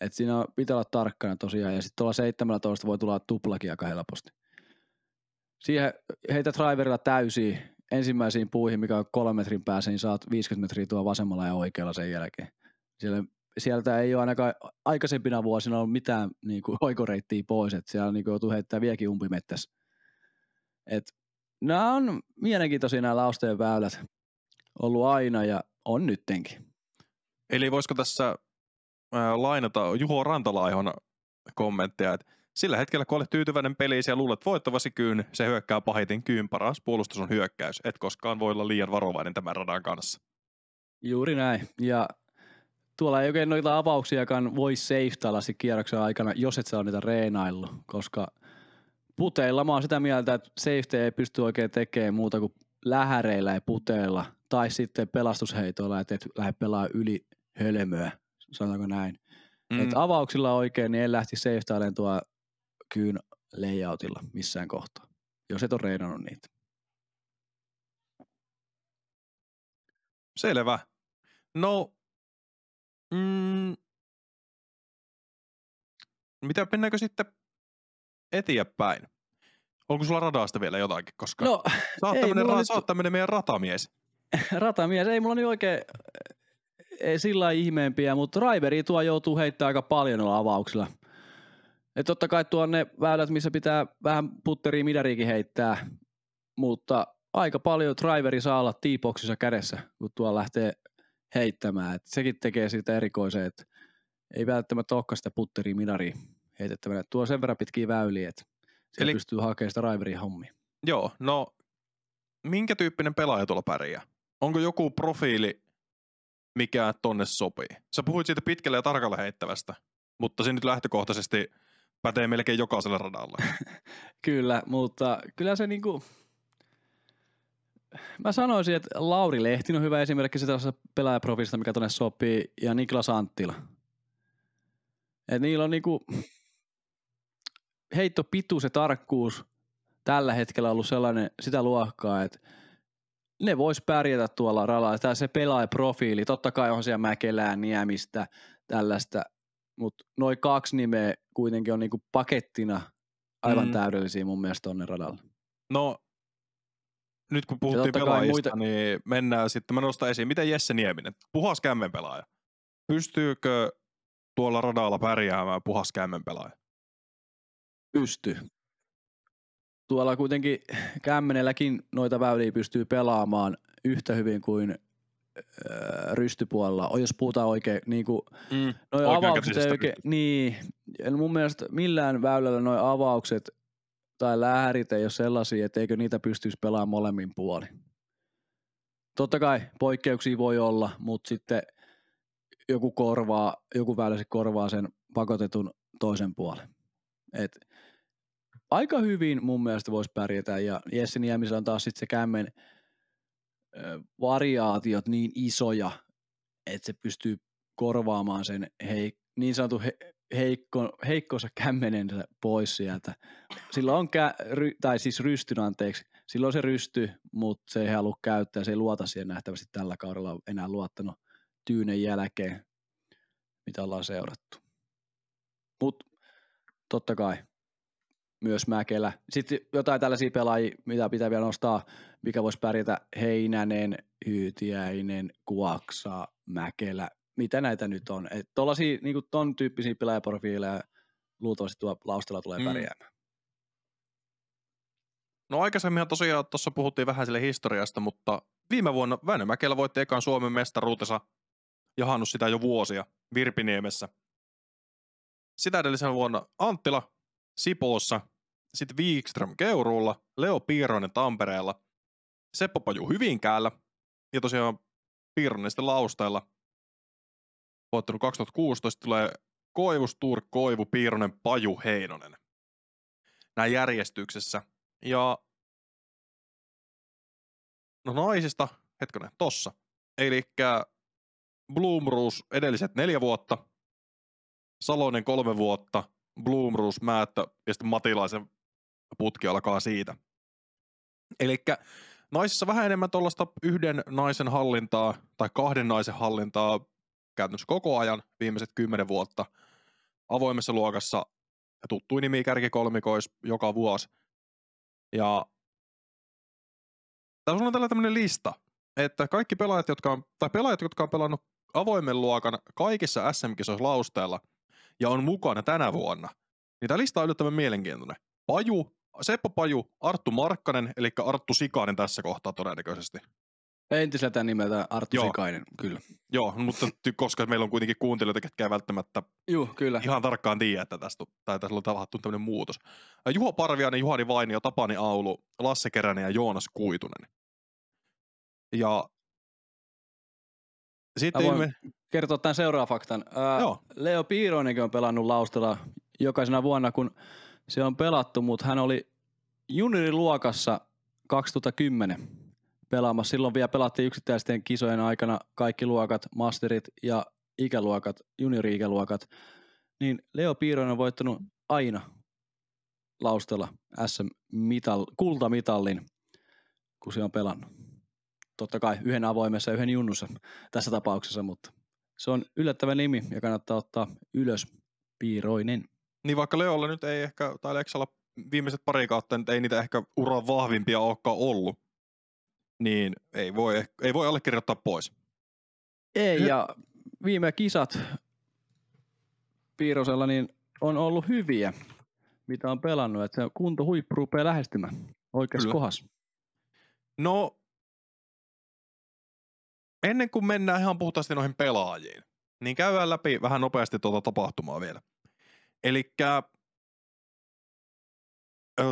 Et siinä pitää olla tarkkana tosiaan. Ja sitten tuolla 17 voi tulla tuplakin aika helposti. Siihen heitä driverilla täysiä ensimmäisiin puihin, mikä on kolme metrin päässä, niin saat 50 metriä tuo vasemmalla ja oikealla sen jälkeen. Siellä, sieltä ei ole ainakaan aikaisempina vuosina ollut mitään niin kuin, oikoreittiä pois, että siellä niin kuin, joutuu heittämään vieläkin umpimettässä. Et, nämä on mielenkiintoisia nämä lausteen väylät ollut aina ja on nyttenkin. Eli voisiko tässä ää, lainata Juho Rantalaihon kommenttia, että sillä hetkellä, kun olet tyytyväinen peliin ja luulet voittavasi kyyn, se hyökkää pahiten kyyn paras puolustus on hyökkäys. Et koskaan voi olla liian varovainen tämän radan kanssa. Juuri näin. Ja tuolla ei oikein noita avauksiakaan voi seiftailla kierroksen aikana, jos et saa niitä reenaillut, koska puteilla mä oon sitä mieltä, että safety ei pysty oikein tekemään muuta kuin lähäreillä ja puteilla tai sitten pelastusheitoilla, että et lähde pelaa yli hölmöä, sanotaanko näin. Mm. Et avauksilla oikein, niin en lähti safetailemaan tuo kyyn layoutilla missään kohtaa, jos et ole reenannut niitä. Selvä. No, mm, mitä mennäänkö sitten eteenpäin? Onko sulla radasta vielä jotakin? Koska No, sä, oot tämmönen, ra- nyt- sä oot tämmönen meidän ratamies. ratamies, ei mulla nyt oikein ei sillä lailla ihmeempiä, mutta Riveri tuo joutuu heittämään aika paljon noilla avauksilla. Et totta kai tuo on ne väylät, missä pitää vähän putteria midariikin heittää, mutta aika paljon driveri saa olla T-boxissa kädessä, kun tuo lähtee heittämään. Et sekin tekee siitä erikoisen, että ei välttämättä olekaan sitä putteria midaria heitettävänä. Tuo sen verran pitkiä väyliä, että se Eli- pystyy hakemaan sitä Riverin hommia. Joo, no minkä tyyppinen pelaaja tuolla pärjää? Onko joku profiili, mikä tonne sopii? Sä puhuit siitä pitkälle ja tarkalle heittävästä, mutta se nyt lähtökohtaisesti pätee melkein jokaiselle radalle. Kyllä, mutta kyllä se niinku... Mä sanoisin, että Lauri Lehtinen on hyvä esimerkki sitä pelaajaprofiilista, mikä tonne sopii, ja Niklas Anttila. Et niillä on niinku heitto pituus ja tarkkuus tällä hetkellä ollut sellainen sitä luokkaa, että ne vois pärjätä tuolla radalla. Tää se pelaajaprofiili, totta kai on siellä Mäkelää, Niemistä, tällaista, mutta noin kaksi nimeä kuitenkin on niinku pakettina aivan Mm. täydellisiä mun mielestä tonne radalla. No, nyt kun puhuttiin pelaajista, muita- niin mennään sitten. Mä nostan esiin, miten Jesse Nieminen, puhas kämmen pelaaja. Pystyykö tuolla radalla pärjäämään puhas kämmen pelaaja? Pystyy. Tuolla kuitenkin kämmenelläkin noita väyliä pystyy pelaamaan yhtä hyvin kuin rystypuolella. Jos puhutaan oikein, niin kuin Mm. Noi avaukset ei oikein, niin, mun mielestä millään väylällä noi avaukset tai lähärit ei ole sellaisia, että eikö niitä pystyisi pelaamaan molemmin puolin. Totta kai poikkeuksia voi olla, mutta sitten joku korvaa, joku väylä sit korvaa sen pakotetun toisen puolen. Et aika hyvin mun mielestä voisi pärjätä ja Jesse Niemisellä on taas sitten se kämmen ö, variaatiot niin isoja, että se pystyy korvaamaan sen hei, niin sanotun he, heikko, heikkonsa kämmenensä pois sieltä. Sillä on, kä, ry, tai siis rystyn anteeksi, sillä on se rysty, mutta se ei halua käyttää, se ei luota siihen nähtävästi tällä kaudella enää luottanut tyynen jälkeen, mitä ollaan seurattu. Mutta totta kai myös Mäkelä. Sitten jotain tällaisia pelaajia, mitä pitää vielä nostaa, mikä voisi pärjätä, Heinänen, Hyytiäinen, Kuaksa, Mäkelä, mitä näitä nyt on. Että tollaisia niin ton tyyppisiä pelaajaprofiileja luultavasti tuo laustalla tulee Mm. pärjäämään. No aikaisemmin tosiaan tuossa puhuttiin vähän sille historiasta, mutta viime vuonna Väinö Mäkelä voitti ekan Suomen mestaruutensa jahannut sitä jo vuosia Virpiniemessä. Sitä edellisenä vuonna Anttila Sipoossa, sitten Wikström Keuruulla, Leo Piironen Tampereella, Seppo Paju Hyvinkäällä ja tosiaan Piironen sitten Lausteella. Voittanut 2016 tulee Koivu, Stur, Koivu, Piironen, Paju, Heinonen. Näin järjestyksessä. Ja no naisista, hetkonen, tossa. Eli Bloomroos edelliset neljä vuotta, Salonen kolme vuotta, Bloomroos, Määttö ja sitten Matilaisen putki alkaa siitä. Eli naisissa vähän enemmän tuollaista yhden naisen hallintaa tai kahden naisen hallintaa käytännössä koko ajan viimeiset kymmenen vuotta. Avoimessa luokassa tuttuin nimi kärkikolmikois joka vuosi. Ja tässä on tällä tämmöinen lista, että kaikki pelaajat, jotka on, tai pelaajat, jotka on pelannut avoimen luokan kaikissa SM-kisoissa lausteella ja on mukana tänä vuonna, niin tämä lista on yllättävän mielenkiintoinen. Paju, Seppo Paju, Arttu Markkanen, eli Arttu Sikainen tässä kohtaa todennäköisesti. Entiseltä nimeltä Arttu Joo. Sikainen, kyllä. Joo, mutta koska meillä on kuitenkin kuuntelijoita, ketkä ei välttämättä Joo, kyllä. ihan tarkkaan tiedä, että tästä, tai tässä on tapahtunut tämmöinen muutos. Juho Parviainen, Juhani Vainio, Tapani Aulu, Lasse Keränen ja Joonas Kuitunen. Ja sitten Mä voin ilme... kertoa tämän seuraavan faktan. Ää, Joo. Leo Piironenkin on pelannut Laustella jokaisena vuonna, kun se on pelattu, mutta hän oli junioriluokassa 2010 pelaamassa. Silloin vielä pelattiin yksittäisten kisojen aikana kaikki luokat, masterit ja ikäluokat, juniori-ikäluokat. Niin Leo Piironen on voittanut aina Laustella SM-mital, kultamitallin, kun se on pelannut. Totta kai yhden avoimessa ja yhden junnussa tässä tapauksessa, mutta se on yllättävä nimi ja kannattaa ottaa ylös Piiroinen. Niin vaikka Leolla nyt ei ehkä, tai Leksalla viimeiset pari kautta nyt ei niitä ehkä uran vahvimpia olekaan ollut, niin ei voi, ei voi allekirjoittaa pois. Ei, ja viime kisat Piirosella niin on ollut hyviä, mitä on pelannut, että se kunto huippu rupeaa lähestymään oikeassa Kyllä. kohdassa. No, ennen kuin mennään ihan puhtaasti noihin pelaajiin, niin käydään läpi vähän nopeasti tuota tapahtumaa vielä. Eli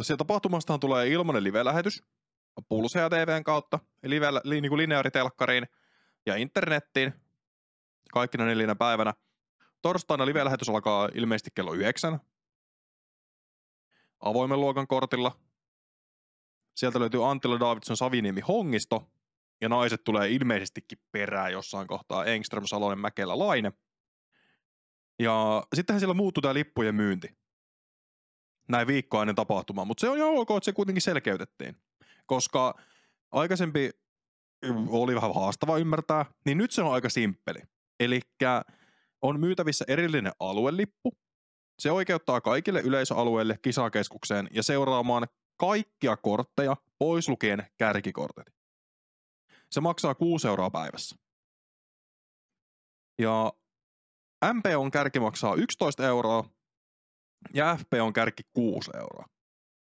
sieltä tapahtumastahan tulee ilmainen live-lähetys Pulse ja TVn kautta, live, li, niin kuin lineaaritelkkariin ja internettiin kaikkina neljänä päivänä. Torstaina live-lähetys alkaa ilmeisesti kello yhdeksän avoimen luokan kortilla. Sieltä löytyy Antilla Davidson Saviniemi Hongisto, ja naiset tulee ilmeisestikin perään jossain kohtaa Engström, Salonen, Mäkelä, Laine. Ja sittenhän siellä muuttui tämä lippujen myynti. Näin viikkoa ennen tapahtumaa, mutta se on ihan ok, että se kuitenkin selkeytettiin. Koska aikaisempi oli vähän haastava ymmärtää, niin nyt se on aika simppeli. Eli on myytävissä erillinen aluelippu. Se oikeuttaa kaikille yleisöalueille, kisakeskukseen ja seuraamaan kaikkia kortteja, pois lukien kärkikortit. Se maksaa 6 euroa päivässä. Ja MP on kärki maksaa 11 euroa ja FP on kärki 6 euroa.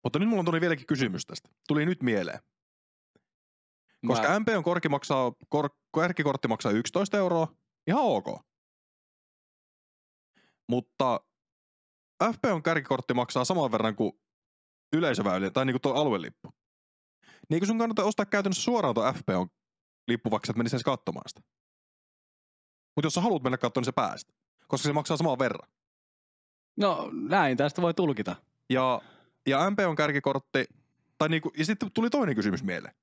Mutta nyt mulla tuli vieläkin kysymys tästä. Tuli nyt mieleen. Koska Mä... MP on korki maksaa, kor, kärkikortti maksaa 11 euroa, ihan ok. Mutta FP on kärkikortti maksaa saman verran kuin yleisöväyliä, tai niinku tuo aluelippu. Niin sun kannattaa ostaa käytännössä suoraan tuo FP on lippu, vaikka sä menisit edes katsomaan sitä. Mutta jos sä haluat mennä katsomaan, niin sä pääset. Koska se maksaa saman verran. No näin, tästä voi tulkita. Ja, ja MP on kärkikortti, tai niinku, ja sitten tuli toinen kysymys mieleen.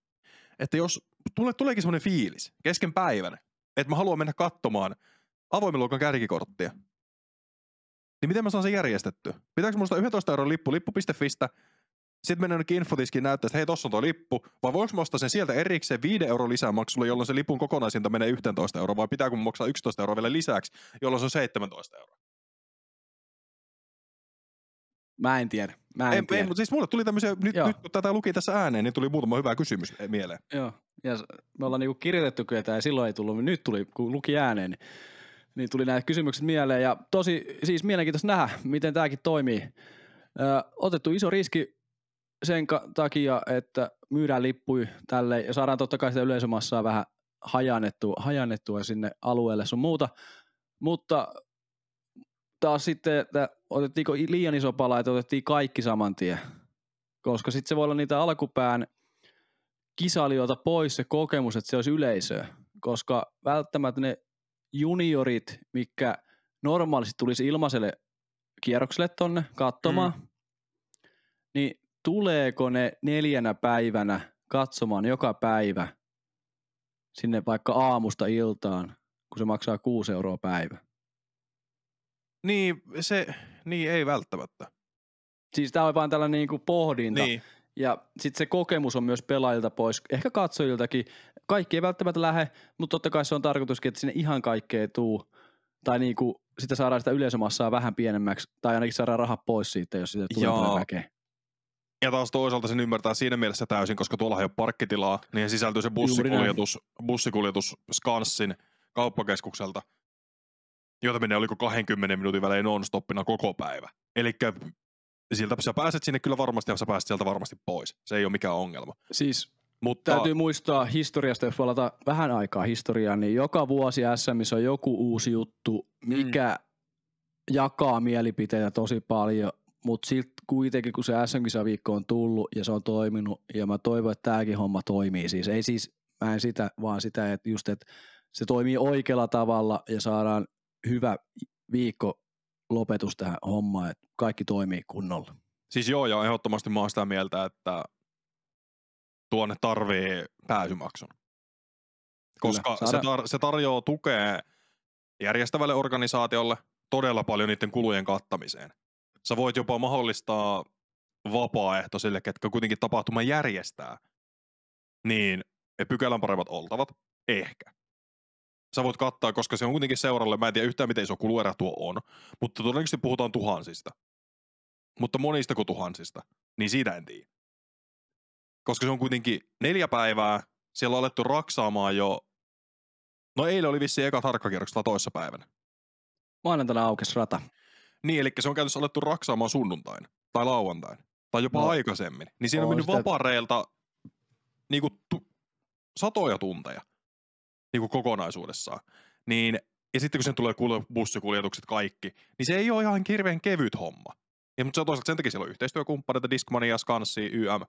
Että jos tule, tuleekin semmoinen fiilis kesken päivän, että mä haluan mennä katsomaan avoimen luokan kärkikorttia, niin miten mä saan sen järjestettyä? Pitääkö musta 11 euron lippu lippu.fistä, sitten mennään jonnekin infotiskiin näyttää, että hei, tossa on tuo lippu, vai voinko mä ostaa sen sieltä erikseen 5 euro lisämaksulla, jolloin se lipun kokonaisinta menee 11 euroa, vai pitääkö maksaa 11 euroa vielä lisäksi, jolloin se on 17 euroa? Mä en tiedä. Mä en, en tiedä. Ei, mutta siis mulle tuli tämmöisiä, nyt, nyt kun tätä luki tässä ääneen, niin tuli muutama hyvä kysymys mieleen. Joo, ja me ollaan niinku kirjoitettu kyllä ja silloin ei tullut, nyt tuli, kun luki ääneen, niin, niin tuli näitä kysymykset mieleen. Ja tosi siis mielenkiintoista nähdä, miten tämäkin toimii. Ö, otettu iso riski sen takia, että myydään lippuja tälle ja saadaan totta kai sitä yleisömassaa vähän hajannettua, hajannettua sinne alueelle sun muuta. Mutta taas sitten, että otettiinko liian iso pala, että otettiin kaikki saman tien. Koska sitten se voi olla niitä alkupään kisailijoilta pois se kokemus, että se olisi yleisöä. Koska välttämättä ne juniorit, mikä normaalisti tulisi ilmaiselle kierrokselle tonne katsomaan, mm. niin tuleeko ne neljänä päivänä katsomaan joka päivä sinne vaikka aamusta iltaan, kun se maksaa 6 euroa päivä? Niin, se, niin ei välttämättä. Siis tämä on vain tällainen niin kuin pohdinta. Niin. Ja sitten se kokemus on myös pelaajilta pois, ehkä katsojiltakin. Kaikki ei välttämättä lähde, mutta totta kai se on tarkoituskin, että sinne ihan kaikkea ei tuu. Tai niin kuin, sitten saadaan sitä yleisömassaa vähän pienemmäksi, tai ainakin saadaan rahat pois siitä, jos siitä tulee väkeä. Ja taas toisaalta sen ymmärtää siinä mielessä täysin, koska tuolla ei ole parkkitilaa, niin sisältyy se bussikuljetus, bussikuljetus Skanssin kauppakeskukselta, jota menee oliko 20 minuutin välein non-stoppina koko päivä. Eli siltä sä pääset sinne kyllä varmasti ja sä pääset sieltä varmasti pois. Se ei ole mikään ongelma. Siis mutta... Täytyy muistaa historiasta, jos palata vähän aikaa historiaan, niin joka vuosi SMissä on joku uusi juttu, mikä mm. jakaa mielipiteitä tosi paljon, mutta sitten kuitenkin, kun se sm viikko on tullut ja se on toiminut, ja mä toivon, että tämäkin homma toimii. Siis ei siis, mä en sitä, vaan sitä, että just, että se toimii oikealla tavalla ja saadaan hyvä viikko lopetus tähän hommaan, että kaikki toimii kunnolla. Siis joo, ja ehdottomasti mä oon sitä mieltä, että tuonne tarvii pääsymaksun. Koska Kyllä, se, tar- se tarjoaa tukea järjestävälle organisaatiolle todella paljon niiden kulujen kattamiseen. Sä voit jopa mahdollistaa vapaaehtoisille, ketkä kuitenkin tapahtuma järjestää, niin pykälän paremmat oltavat, ehkä sä voit kattaa, koska se on kuitenkin seuralle, mä en tiedä yhtään miten iso kuluerä tuo on, mutta todennäköisesti puhutaan tuhansista. mutta monista kuin tuhansista, niin siitä en tiedä. Koska se on kuitenkin neljä päivää, siellä on alettu raksaamaan jo, no eilen oli vissiin ekat harkkakierrokset toissa päivänä. Maanantaina aukesi rata. Niin, eli se on käytössä alettu raksaamaan sunnuntain tai lauantain tai jopa No. aikaisemmin. Niin siinä on On mennyt sitä- vapareilta niinku tu- satoja tunteja niinku kokonaisuudessaan. Niin, ja sitten kun sen tulee kul- bussikuljetukset kaikki, niin se ei ole ihan hirveän kevyt homma. Ja, mutta se on toisaalta sen takia siellä on yhteistyökumppaneita, Discmania, Scanssi, YM.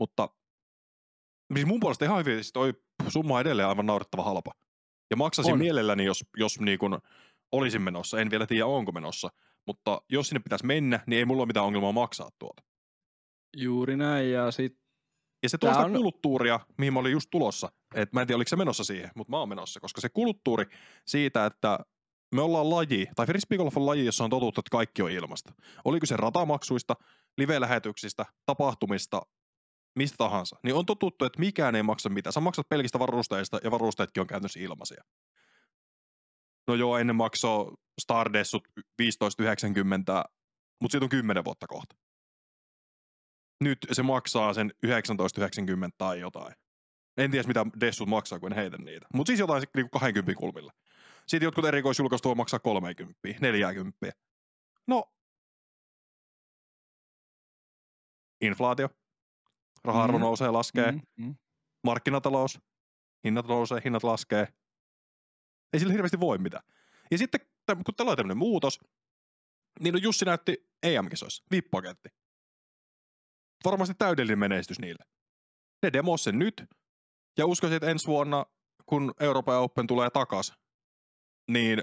Mutta siis mun puolesta ihan hyvin, siis toi summa on edelleen aivan naurettava halpa. Ja maksaisin On. mielelläni, jos, jos niin kun olisin menossa. En vielä tiedä, onko menossa. Mutta jos sinne pitäisi mennä, niin ei mulla ole mitään ongelmaa maksaa tuota. Juuri näin, ja sit Ja se tuo Tää sitä on- kulttuuria, mihin mä olin just tulossa. Et mä en tiedä, oliko se menossa siihen, mutta mä oon menossa. Koska se kulttuuri siitä, että me ollaan laji, tai frisbeegolf on laji, jossa on totuttu, että kaikki on ilmasta. Oliko se ratamaksuista, live-lähetyksistä, tapahtumista, mistä tahansa, niin on totuttu, että mikään ei maksa mitään. Sä maksat pelkistä varusteista, ja varusteetkin on käytännössä ilmaisia. No joo, ennen maksoi Stardessut 15,90, mutta siitä on 10 vuotta kohta. Nyt se maksaa sen 19,90 tai jotain. En tiedä, mitä Dessut maksaa, kun en heitä niitä. Mutta siis jotain niinku 20 kulmilla. Sitten jotkut erikoisjulkaistut voi maksaa 30, 40. No, inflaatio. Raha-arvo Mhm. nousee, laskee. Mm, mm. Markkinatalous. Hinnat nousee, hinnat laskee. Ei sillä hirveästi voi mitään. Ja sitten, kun tällä on tämmöinen muutos, niin no Jussi näytti EM-kisoissa, vippaketti. Varmasti täydellinen menestys niille. Ne demos sen nyt, ja uskoisin, että ensi vuonna, kun Euroopan Open tulee takas, niin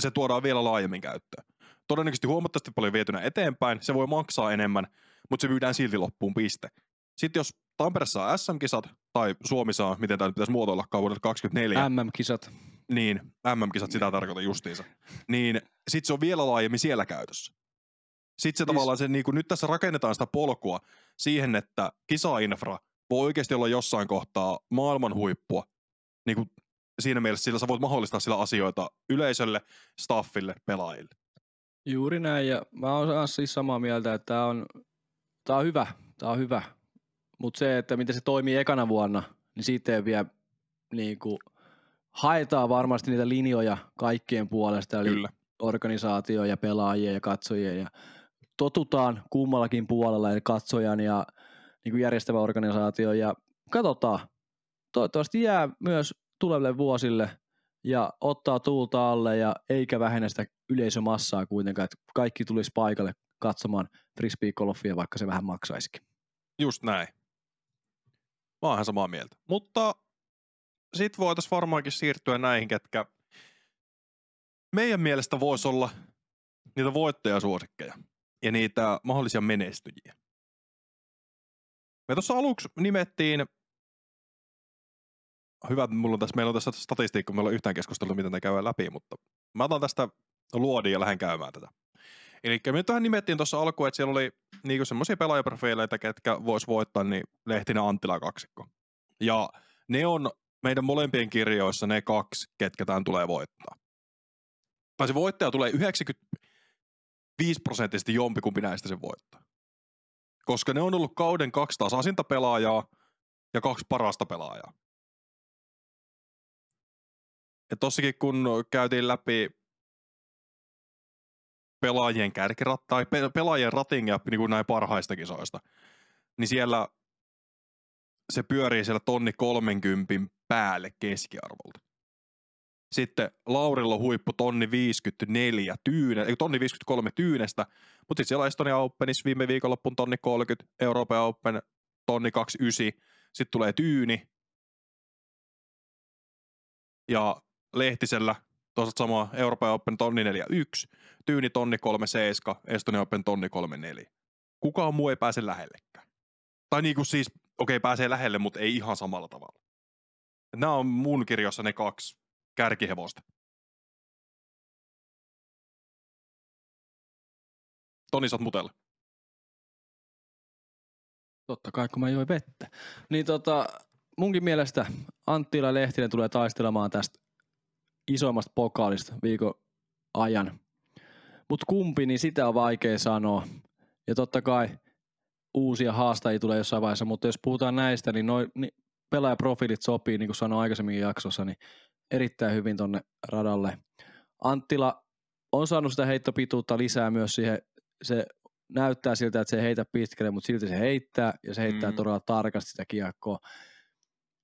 se tuodaan vielä laajemmin käyttöön. Todennäköisesti huomattavasti paljon vietynä eteenpäin, se voi maksaa enemmän, mutta se myydään silti loppuun piste. Sitten jos Tampere saa SM-kisat, tai Suomi saa, miten tämä nyt pitäisi muotoillakaan vuodelle 2024, MM-kisat. Niin, MM-kisat sitä tarkoitan justiinsa, niin sitten se on vielä laajemmin siellä käytössä. Sitten se Siis- tavallaan se, niin kuin nyt tässä rakennetaan sitä polkua siihen, että kisainfra voi oikeasti olla jossain kohtaa maailman huippua. Niin kuin siinä mielessä sillä sä voit mahdollistaa sillä asioita yleisölle, staffille, pelaajille. Juuri näin, ja mä oon siis samaa mieltä, että tää on, tää on hyvä, tää on hyvä. Mutta se, että miten se toimii ekana vuonna, niin siitä ei vielä niin kuin, haetaan varmasti niitä linjoja kaikkien puolesta, eli Kyllä. organisaatio ja pelaajien ja katsojien ja totutaan kummallakin puolella, eli katsojan ja niin kuin järjestävä organisaatio ja katsotaan. Toivottavasti jää myös tuleville vuosille ja ottaa tuulta alle ja eikä vähennä sitä yleisömassaa kuitenkaan, että kaikki tulisi paikalle katsomaan frisbee-golfia, vaikka se vähän maksaisikin. Just näin. Mä oon ihan samaa mieltä. Mutta sit voitaisiin varmaankin siirtyä näihin, ketkä meidän mielestä voisi olla niitä voittajasuosikkeja ja niitä mahdollisia menestyjiä. Me tuossa aluksi nimettiin, hyvä, mulla on tässä, meillä on tässä statistiikka, meillä on yhtään keskustelua, miten ne käydään läpi, mutta mä otan tästä luodin ja lähden käymään tätä. Eli me nyt nimettiin tuossa alkuun, että siellä oli niinku semmoisia pelaajaprofiileita, ketkä vois voittaa, niin Lehtinen Anttila kaksikko. Ja ne on meidän molempien kirjoissa ne kaksi, ketkä tämän tulee voittaa. Tai se voittaja tulee 95 prosenttisesti jompikumpi näistä sen voittaa. Koska ne on ollut kauden kaksi tasaisinta pelaajaa ja kaksi parasta pelaajaa. Ja tossakin kun käytiin läpi pelaajien kärkirat, tai pe- pelaajien ratingia niin kuin näin parhaista kisoista, niin siellä se pyörii siellä tonni 30 päälle keskiarvolta. Sitten Laurilla huippu tonni 54 tyyne, ei, tonni 53 tyynestä, mutta sitten siellä on Estonia Openissa viime viikonloppuun tonni 30, Euroopan Open tonni 29, sitten tulee tyyni, ja Lehtisellä toisaalta sama Euroopan Open tonni 41, tyyni tonni 37, Estonia Open tonni 34. Kukaan muu ei pääse lähellekään. Tai niinku siis, okei okay, pääsee lähelle, mutta ei ihan samalla tavalla. Nämä on mun kirjoissa ne kaksi kärkihevosta. Toni, sä mutella. Totta kai, kun mä join vettä. Niin tota, munkin mielestä Anttila Lehtinen tulee taistelemaan tästä isoimmasta pokaalista viikon ajan. Mutta kumpi, niin sitä on vaikea sanoa. Ja totta kai uusia haastajia tulee jossain vaiheessa, mutta jos puhutaan näistä, niin, noi, niin pelaajaprofiilit sopii, niin kuin sanoin aikaisemmin jaksossa, niin erittäin hyvin tonne radalle. Anttila on saanut sitä heittopituutta lisää myös siihen, se näyttää siltä, että se ei heitä pitkälle, mutta silti se heittää ja se heittää mm. todella tarkasti sitä kiekkoa.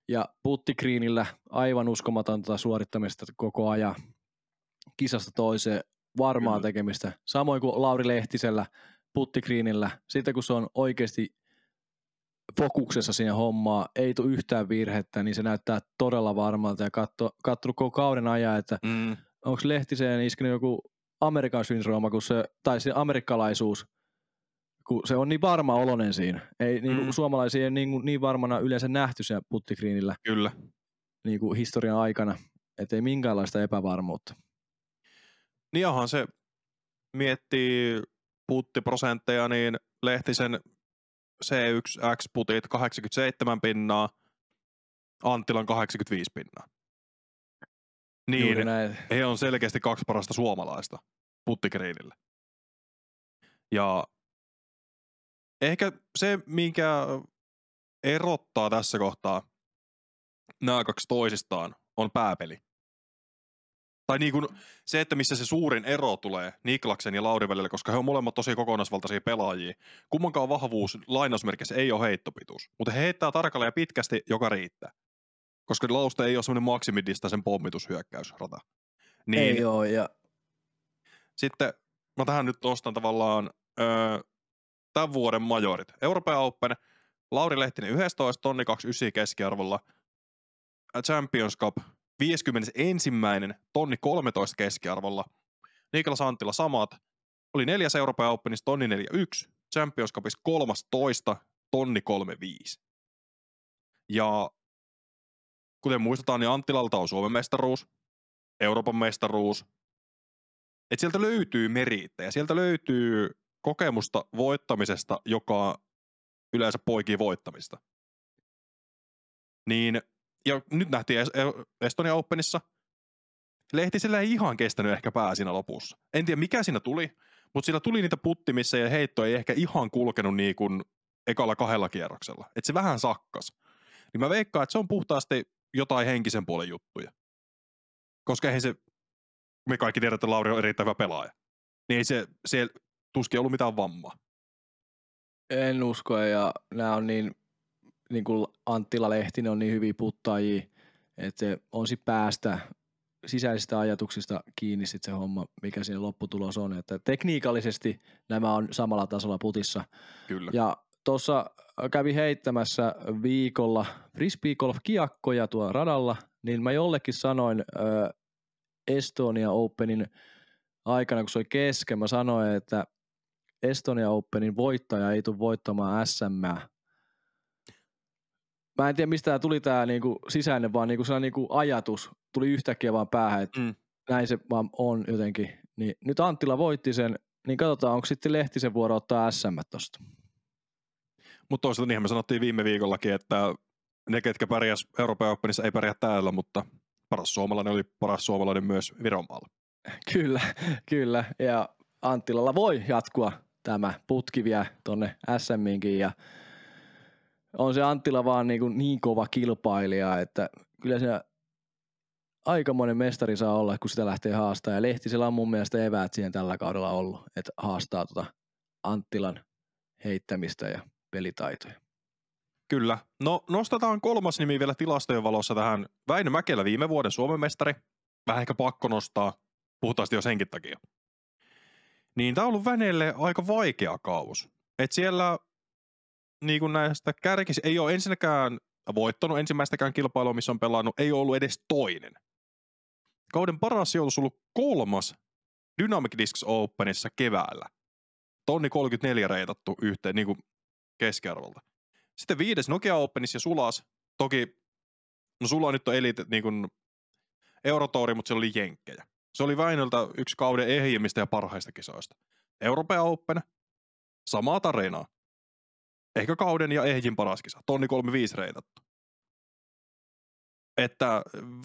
Ja puttikriinillä aivan uskomatonta suorittamista koko ajan kisasta toiseen, varmaa Kyllä. tekemistä. Samoin kuin Lauri Lehtisellä puttikriinillä, sitten kun se on oikeasti fokuksessa siinä hommaa, ei tule yhtään virhettä, niin se näyttää todella varmalta ja katso, katsonut koko kauden ajan, että mm. onko Lehtiseen iskenyt joku Amerikan syndrooma, kun se, tai se amerikkalaisuus, kun se on niin varma olonen siinä. Ei niin kuin mm. suomalaisia niin, niin varmana yleensä nähty siellä puttikriinillä. Kyllä. Niin kuin historian aikana, ettei minkäänlaista epävarmuutta. Niin onhan se miettii puttiprosentteja, niin Lehtisen C1X-putit 87 pinnaa, Anttilan 85 pinnaa. Niin, he on selkeästi kaksi parasta suomalaista puttikriinillä. Ja ehkä se, mikä erottaa tässä kohtaa nämä kaksi toisistaan, on pääpeli. Tai niin kuin se, että missä se suurin ero tulee Niklaksen ja Lauri välillä, koska he on molemmat tosi kokonaisvaltaisia pelaajia. Kummankaan vahvuus lainausmerkissä ei ole heittopituus, mutta he heittää tarkalleen ja pitkästi, joka riittää. Koska Lauste ei ole semmoinen maksimidista sen pommitushyökkäysrata. Niin, ei ole, ja... Sitten mä tähän nyt nostan tavallaan öö, tämän vuoden majorit. Euroopan Open, Lauri Lehtinen 11, tonni 29 keskiarvolla. Champions Cup 51. tonni 13 keskiarvolla. Niklas Anttila samat. Oli neljäs Euroopan Openissa tonni 41, Champions Cupissa 13, tonni 35. Ja kuten muistetaan, niin Anttilalta on Suomen mestaruus, Euroopan mestaruus. Et sieltä löytyy meriittejä, sieltä löytyy kokemusta voittamisesta, joka yleensä poikii voittamista. Niin ja nyt nähtiin Estonia Openissa. Lehtisellä ei ihan kestänyt ehkä pää siinä lopussa. En tiedä mikä siinä tuli, mutta sillä tuli niitä puttimissa ja heitto ei ehkä ihan kulkenut niin kuin ekalla kahdella kierroksella. Että se vähän sakkas. Niin mä veikkaan, että se on puhtaasti jotain henkisen puolen juttuja. Koska eihän se, me kaikki tiedämme, että Lauri on erittäin hyvä pelaaja. Niin se, se tuskin ollut mitään vammaa. En usko, ja nämä on niin niin kuin Anttila Lehtinen on niin hyviä puttaajia, että se on sitten päästä sisäisistä ajatuksista kiinni sit se homma, mikä siinä lopputulos on. Että tekniikallisesti nämä on samalla tasolla putissa. Kyllä. Ja tuossa kävi heittämässä viikolla frisbee golf kiekkoja tuolla radalla, niin mä jollekin sanoin äh, Estonia Openin aikana, kun se oli kesken, mä sanoin, että Estonia Openin voittaja ei tule voittamaan SM mä en tiedä mistä tämä tuli tämä niinku sisäinen, vaan niinku sellainen niinku ajatus tuli yhtäkkiä vaan päähän, että mm. näin se vaan on jotenkin. Niin nyt Anttila voitti sen, niin katsotaan, onko sitten Lehtisen vuoro ottaa SM tosta. Mutta toisaalta niinhän me sanottiin viime viikollakin, että ne, ketkä pärjäs Euroopan Openissa, ei pärjää täällä, mutta paras suomalainen oli paras suomalainen myös Viromaalla. Kyllä, kyllä. Ja Anttilalla voi jatkua tämä putki vielä tonne SMinkin ja on se Anttila vaan niin, kuin niin kova kilpailija, että kyllä se aikamoinen mestari saa olla, kun sitä lähtee haastaa. Ja Lehtisellä on mun mielestä eväät siihen tällä kaudella ollut, että haastaa tuota Anttilan heittämistä ja pelitaitoja. Kyllä. No nostetaan kolmas nimi vielä tilastojen valossa tähän. Väinö Mäkelä viime vuoden Suomen mestari. Vähän ehkä pakko nostaa, puhtaasti jo senkin takia. Niin tämä on ollut Vänelle aika vaikea kaus. Et siellä niin kuin näistä kärkis ei ole ensinnäkään voittanut ensimmäistäkään kilpailua, missä on pelannut, ei ole ollut edes toinen. Kauden paras sijoitus on ollut kolmas Dynamic Discs Openissa keväällä. Tonni 34 reitattu yhteen niin kuin keskiarvolta. Sitten viides Nokia Openissa ja Sulas. Toki, no Sula nyt on elite niin kuin mutta se oli jenkkejä. Se oli Väinöltä yksi kauden ehjimmistä ja parhaista kisoista. Euroopan Open, samaa tarinaa ehkä kauden ja ehjin paras kisa. Tonni 35 reitattu. Että,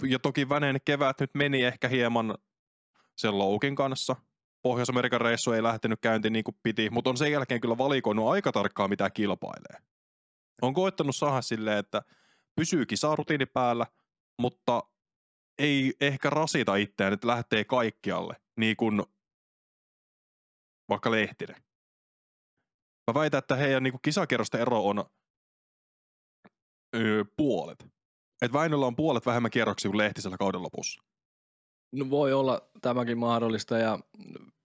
ja toki Vänen kevät nyt meni ehkä hieman sen loukin kanssa. Pohjois-Amerikan reissu ei lähtenyt käyntiin niin kuin piti, mutta on sen jälkeen kyllä valikoinut aika tarkkaan, mitä kilpailee. On koettanut saada silleen, että pysyy kisarutiini päällä, mutta ei ehkä rasita itseään, että lähtee kaikkialle, niin kuin vaikka Lehtinen. Mä väitän, että heidän niin kisakierrosten ero on öö, puolet. Että Väinöllä on puolet vähemmän kierroksia kuin Lehtisellä kauden lopussa. No voi olla tämäkin mahdollista ja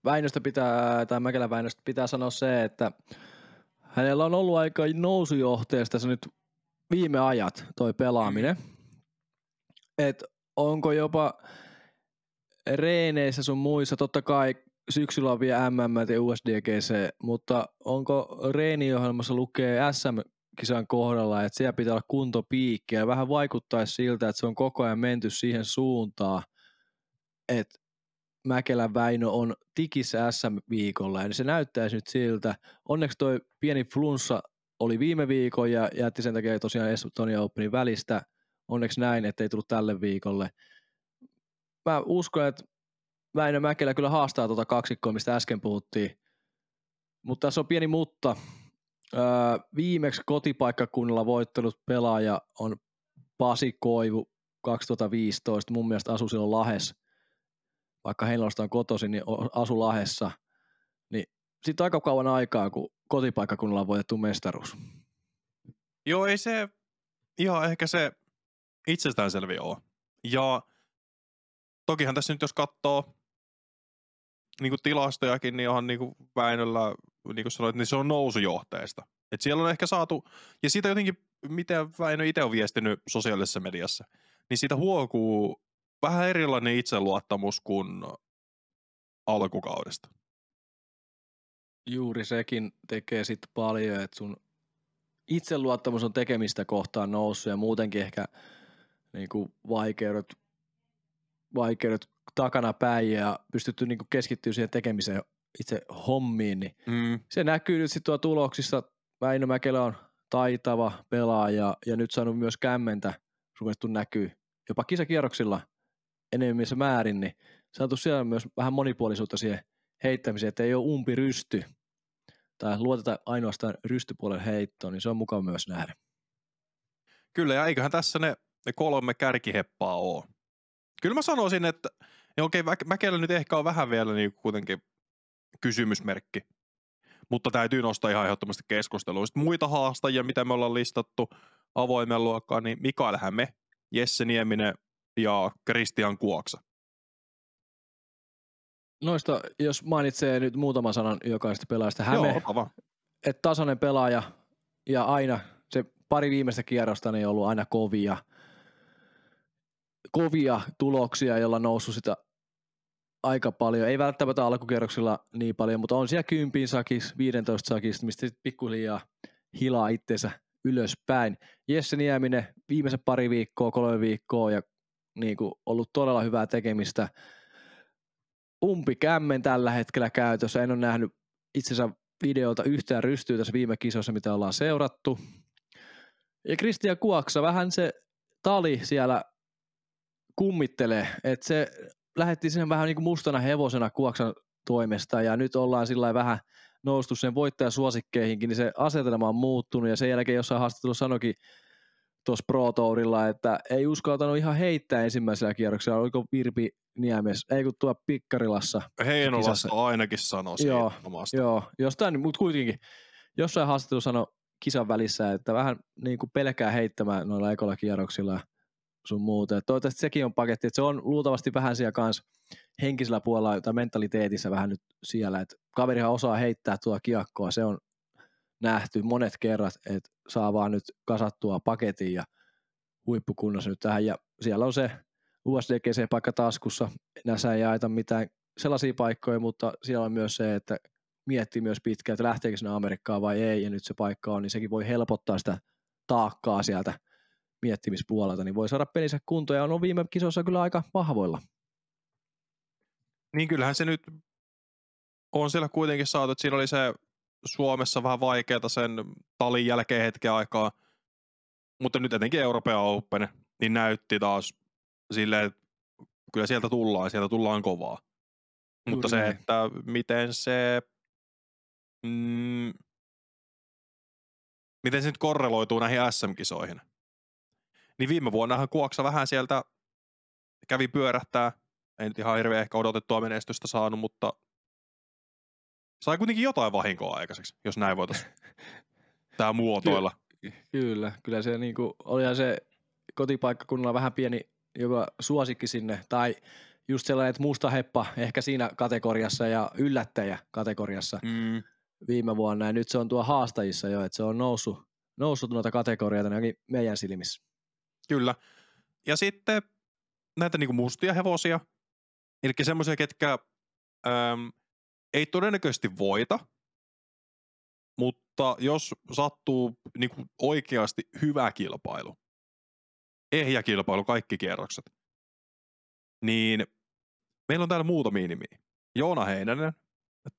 Väinöstä pitää, tai Mäkelän Väinöstä pitää sanoa se, että hänellä on ollut aika nousujohteesta se nyt viime ajat toi pelaaminen. Et onko jopa reeneissä sun muissa, totta kai syksyllä on vielä MM ja USDGC, mutta onko reeniohjelmassa lukee SM-kisan kohdalla, että siellä pitää olla kuntopiikki ja vähän vaikuttaisi siltä, että se on koko ajan menty siihen suuntaan, että Mäkelän Väinö on tikissä SM-viikolla ja se näyttäisi nyt siltä. Onneksi toi pieni flunssa oli viime viikon ja jätti sen takia tosiaan Estonia Openin välistä. Onneksi näin, ettei tullut tälle viikolle. Mä uskon, että Väinö Mäkelä kyllä haastaa tuota kaksikkoa, mistä äsken puhuttiin. Mutta tässä on pieni mutta. Öö, viimeksi kotipaikkakunnalla voittanut pelaaja on Pasi Koivu 2015. Mun mielestä asui silloin Lahes. Vaikka Heinolasta on kotoisin, niin asu Lahessa. Niin sitten aika kauan aikaa, kun kotipaikkakunnalla on voitettu mestaruus. Joo, ei se ihan ehkä se itsestäänselviä ole. Ja tokihan tässä nyt jos katsoo niin tilastojakin, niin onhan niin kuin Väinöllä, niin kuin sanoit, niin se on nousujohteesta. Et siellä on ehkä saatu, ja siitä jotenkin, mitä Väinö itse on viestinyt sosiaalisessa mediassa, niin siitä huokuu vähän erilainen itseluottamus kuin alkukaudesta. Juuri sekin tekee sitten paljon, että sun itseluottamus on tekemistä kohtaan noussut ja muutenkin ehkä niin kuin vaikeudet, vaikeudet takana päin ja pystytty niin keskittyä siihen tekemiseen itse hommiin, niin mm. se näkyy nyt sitten tuloksissa. Väinö Mäkelä on taitava pelaaja ja nyt saanut myös kämmentä ruvettu näkyy jopa kisakierroksilla enemmissä määrin, niin saatu siellä myös vähän monipuolisuutta siihen heittämiseen, että ei ole umpi rysty tai luoteta ainoastaan rystypuolen heittoon, niin se on mukava myös nähdä. Kyllä, ja eiköhän tässä ne, ne kolme kärkiheppaa ole. Kyllä mä sanoisin, että niin okei, Mäkelä nyt ehkä on vähän vielä niin kuitenkin kysymysmerkki. Mutta täytyy nostaa ihan ehdottomasti keskustelua. Sitten muita haastajia, mitä me ollaan listattu avoimen luokkaan, niin Mikael Häme, Jesse Nieminen ja Kristian Kuoksa. Noista, jos mainitsee nyt muutaman sanan jokaisesta pelaajasta. Häme, Joo, että tasainen pelaaja ja aina se pari viimeistä kierrosta niin on ollut aina kovia – kovia tuloksia, jolla noussut sitä aika paljon. Ei välttämättä alkukierroksilla niin paljon, mutta on siellä kympin sakis, 15 sakis, mistä sitten pikkuhiljaa hilaa itsensä ylöspäin. Jesse Nieminen viimeiset pari viikkoa, kolme viikkoa ja niin kuin ollut todella hyvää tekemistä. Umpi kämmen tällä hetkellä käytössä. En ole nähnyt itsensä videolta yhtään rystyä tässä viime kisossa, mitä ollaan seurattu. Ja Kristian Kuoksa, vähän se tali siellä kummittelee, että se lähetti sen vähän niin kuin mustana hevosena Kuoksan toimesta ja nyt ollaan sillä vähän noustu sen voittajasuosikkeihinkin, niin se asetelma on muuttunut ja sen jälkeen jossain haastattelussa sanoikin tuossa Pro Tourilla, että ei uskaltanut ihan heittää ensimmäisellä kierroksella, oliko Virpi Niemes, ei kun tuo Pikkarilassa. Heinolassa ainakin sanoi joo, joo, jostain, mutta kuitenkin jossain haastattelussa sanoi kisan välissä, että vähän niin kuin pelkää heittämään noilla ekolla kierroksilla sun muuta. Et toivottavasti sekin on paketti, että se on luultavasti vähän siellä kanssa henkisellä puolella tai mentaliteetissä vähän nyt siellä, että kaverihan osaa heittää tuo kiekkoa, se on nähty monet kerrat, että saa vaan nyt kasattua paketin ja huippukunnossa nyt tähän ja siellä on se USDGC-paikka taskussa, näissä ei aita mitään sellaisia paikkoja, mutta siellä on myös se, että miettii myös pitkään, että lähteekö sinne Amerikkaan vai ei, ja nyt se paikka on, niin sekin voi helpottaa sitä taakkaa sieltä miettimispuolelta, niin voi saada pelinsä kuntoon ja on viime kisoissa kyllä aika vahvoilla. Niin kyllähän se nyt on siellä kuitenkin saatu, että siinä oli se Suomessa vähän vaikeaa sen talin jälkeen hetken aikaa, mutta nyt etenkin Euroopan Open, niin näytti taas silleen, että kyllä sieltä tullaan, sieltä tullaan kovaa. Mutta Juuri se, että miten se, mm, miten se nyt korreloituu näihin SM-kisoihin. Niin viime vuonnahan Kuoksa vähän sieltä kävi pyörähtää. Ei nyt ihan hirveän ehkä odotettua menestystä saanut, mutta sai kuitenkin jotain vahinkoa aikaiseksi, jos näin voitaisiin tää muotoilla. Kyllä, kyllä se niinku, olihan se kotipaikkakunnalla vähän pieni joka suosikki sinne, tai just sellainen, että musta heppa ehkä siinä kategoriassa ja yllättäjä kategoriassa Mm. viime vuonna, ja nyt se on tuo haastajissa jo, että se on noussut, noussut noita kategorioita ainakin meidän silmissä. Kyllä. Ja sitten näitä niinku mustia hevosia, eli semmoisia, ketkä äm, ei todennäköisesti voita, mutta jos sattuu niinku oikeasti hyvä kilpailu, ehjä kilpailu, kaikki kierrokset, niin meillä on täällä muutamia nimiä. Joona Heinänen,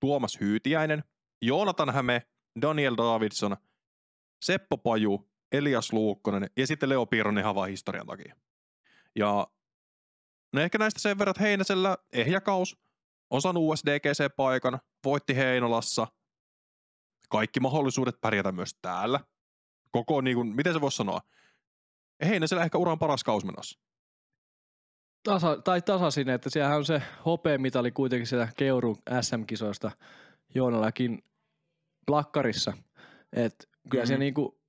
Tuomas Hyytiäinen, Joonatan Häme, Daniel Davidson, Seppo Paju, Elias Luukkonen ja sitten Leo Piironen ihan vaan historian takia. Ja no ehkä näistä sen verran, että Heinäsellä ehjäkaus on saanut USDGC-paikan, voitti Heinolassa, kaikki mahdollisuudet pärjätä myös täällä. Koko, niin kuin, miten se voisi sanoa, Heinäsellä ehkä uran paras kaus menossa. Tasa, tai tasaisin, että siellähän on se hopeamitali kuitenkin siellä Keurun SM-kisoista Joonallakin plakkarissa. Et kyllä mm-hmm. se niinku,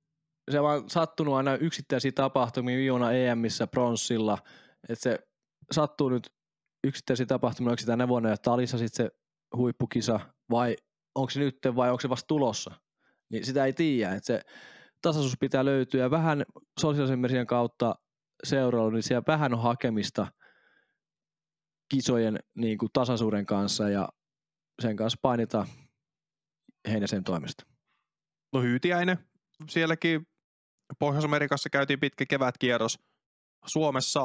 se vaan sattunut aina yksittäisiä tapahtumia Joona EMissä pronssilla, että se sattuu nyt yksittäisiä tapahtumia, onko se tänä vuonna ja talissa sitten se huippukisa vai onko se nyt vai onko se vasta tulossa, niin sitä ei tiedä, että se tasaisuus pitää löytyä ja vähän sosiaalisen median kautta seurailu, niin siellä vähän on hakemista kisojen niin kuin tasaisuuden kanssa ja sen kanssa painitaan Heinäsen toimesta. No Hyytiäinen, sielläkin Pohjois-Amerikassa käytiin pitkä kevätkierros. Suomessa,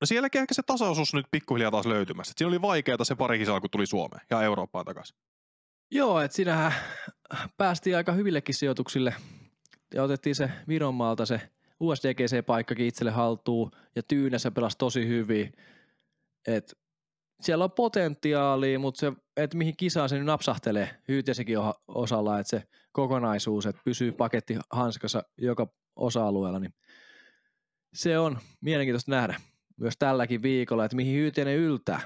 no sielläkin ehkä se tasaisuus nyt pikkuhiljaa taas löytymässä. Et Siinä oli vaikeaa se pari kisaa, kun tuli Suomeen ja Eurooppaan takaisin. Joo, että siinähän päästiin aika hyvillekin sijoituksille ja otettiin se Vironmaalta se USDGC-paikkakin itselle haltuun ja Tyynessä pelasi tosi hyvin. Et siellä on potentiaalia, mutta se, että mihin kisaan se nyt napsahtelee, Hyytiäsekin osalla, että se kokonaisuus, että pysyy paketti hanskassa joka osa-alueella, niin se on mielenkiintoista nähdä myös tälläkin viikolla, että mihin Hyytiäinen yltää.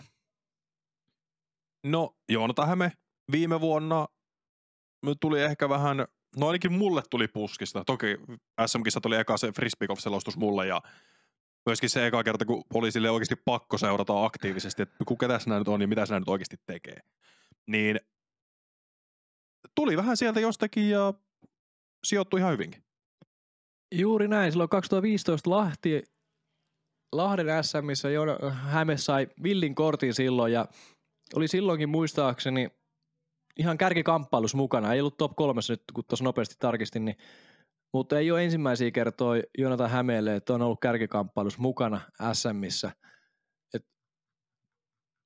No, Joonata Häme viime vuonna tuli ehkä vähän, no ainakin mulle tuli puskista. Toki SM-kissa tuli eka se Frisbeegolf-selostus mulle ja myöskin se eka kerta, kun oli sille oikeasti pakko seurata aktiivisesti, että kuka tässä nyt on ja mitä sinä nyt oikeasti tekee. Niin tuli vähän sieltä jostakin ja sijoittui ihan hyvinkin. Juuri näin. Silloin 2015 Lahti, Lahden SMissä Häme sai villin kortin silloin ja oli silloinkin muistaakseni ihan kärkikamppailussa mukana. Ei ollut top kolmessa nyt, kun tuossa nopeasti tarkistin, niin, mutta ei ole ensimmäisiä kertoja Jonatan Hämeelle, että on ollut kärkikamppailussa mukana SMissä. Et,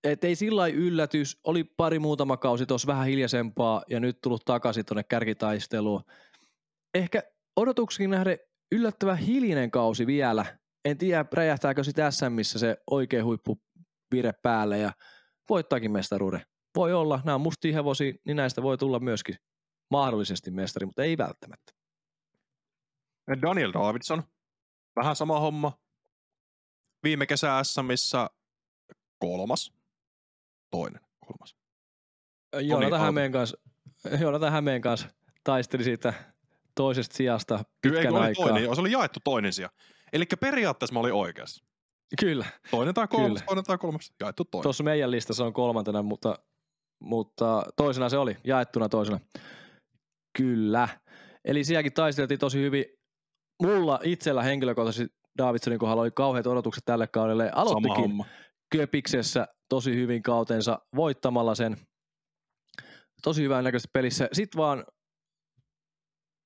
et ei sillä yllätys. Oli pari muutama kausi tuossa vähän hiljaisempaa ja nyt tullut takaisin tuonne kärkitaisteluun. Ehkä odotuksiin nähden yllättävän hiljainen kausi vielä. En tiedä, räjähtääkö sitten SMissä se oikea huippuvire päälle ja voittaakin mestaruuden. Voi olla, nämä on mustia hevosia, niin näistä voi tulla myöskin mahdollisesti mestari, mutta ei välttämättä. Daniel Davidson, vähän sama homma. Viime kesä SMissä kolmas, toinen, kolmas. Joonatan alku. Hämeen kanssa, Joonatan Hämeen kanssa taisteli siitä toisesta sijasta Kyllä, pitkän oli aikaa. toinen, se oli jaettu toinen sija. Eli periaatteessa mä olin oikeassa. Kyllä, Toinen tai kolmas, Kyllä. toinen tai kolmas, jaettu toinen. tuossa meidän listassa on kolmantena, mutta, mutta toisena se oli, jaettuna toisena. Kyllä. Eli sielläkin taisteltiin tosi hyvin. Mulla itsellä henkilökohtaisesti Davidsonin kohdalla oli kauheat odotukset tälle kaudelle. Aloittikin. Köpiksessä tosi hyvin kautensa voittamalla sen. Tosi hyvän näköistä pelissä. Sitten vaan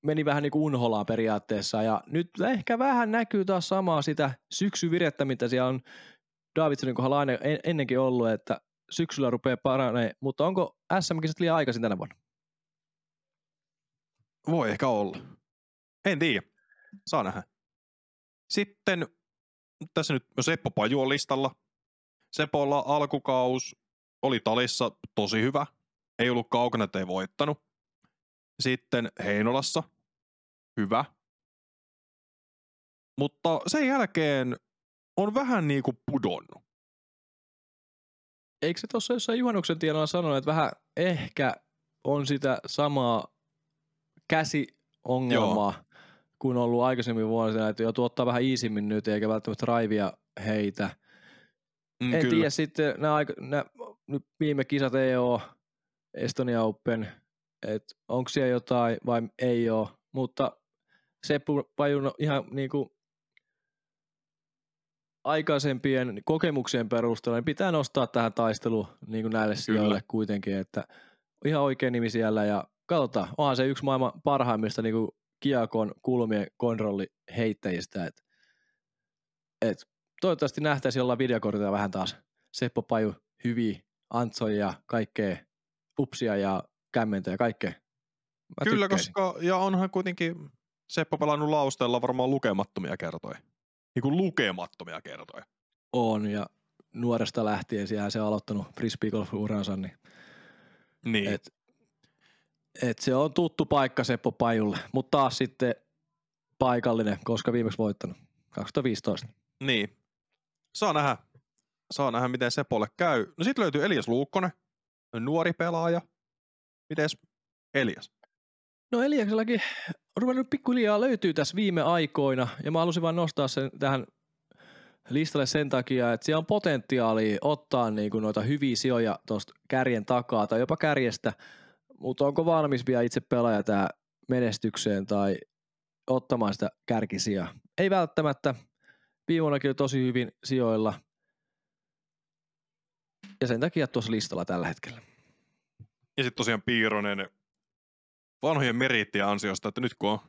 meni vähän niin kuin unholaan periaatteessa ja nyt ehkä vähän näkyy taas samaa sitä syksyvirettä, mitä siellä on Davidsonin kohdalla aina en- ennenkin ollut, että syksyllä rupeaa paranee, mutta onko SM-kisat liian aikaisin tänä vuonna? Voi ehkä olla. En tiedä. Saa nähdä. Sitten tässä nyt Seppo Paju on listalla. Sepolla alkukaus oli talissa tosi hyvä. Ei ollut kaukana, ei voittanut. Sitten Heinolassa, hyvä. Mutta sen jälkeen on vähän niin kuin pudonnut. Eikö se tuossa jossain juhannuksen tienoilla sanonut, että vähän ehkä on sitä samaa käsiongelmaa Joo. Kuin on ollut aikaisemmin vuosina, että joutuu ottaa vähän iisimmin nyt eikä välttämättä raivia heitä. Mm, en kyllä. tiedä sitten, nämä, aika, nämä nyt viime kisat ei ole Estonia Open, että onko siellä jotain vai ei ole, mutta Seppu Pajun ihan niin kuin aikaisempien kokemuksien perusteella niin pitää nostaa tähän taisteluun niin kuin näille sijoille kuitenkin, että ihan oikein nimi siellä ja katsotaan, onhan se yksi maailman parhaimmista niin kuin kiakon kulmien kontrolli heittäjistä, että et, toivottavasti nähtäisiin jollain videokortilla vähän taas Seppo Paju hyviä Antsoja ja kaikkea upsia ja kämmentä ja kaikkea. Mä Kyllä, tykkäisin. koska ja onhan kuitenkin Seppo pelannut lausteella varmaan lukemattomia kertoja. Niin kuin lukemattomia kertoja. On ja nuoresta lähtien siellä se on aloittanut frisbeegolf-uransa, niin, niin. Et, et se on tuttu paikka Seppo Pajulle, mutta taas sitten paikallinen, koska viimeksi voittanut 2015. Niin. Saa nähdä, saa nähdä miten Sepolle käy. No sitten löytyy Elias Luukkonen, nuori pelaaja. Mites Elias? No Eliaksellakin on ruvennut pikkuhiljaa löytyy tässä viime aikoina, ja mä halusin vain nostaa sen tähän listalle sen takia, että siellä on potentiaalia ottaa niin kuin noita hyviä sijoja tuosta kärjen takaa tai jopa kärjestä, mutta onko valmis vielä itse pelaaja tähän menestykseen tai ottamaan sitä kärkisiä? Ei välttämättä. Viimonnakin on tosi hyvin sijoilla. Ja sen takia tuossa listalla tällä hetkellä. Ja sitten tosiaan Piironen vanhojen meriittien ansiosta, että nyt kun on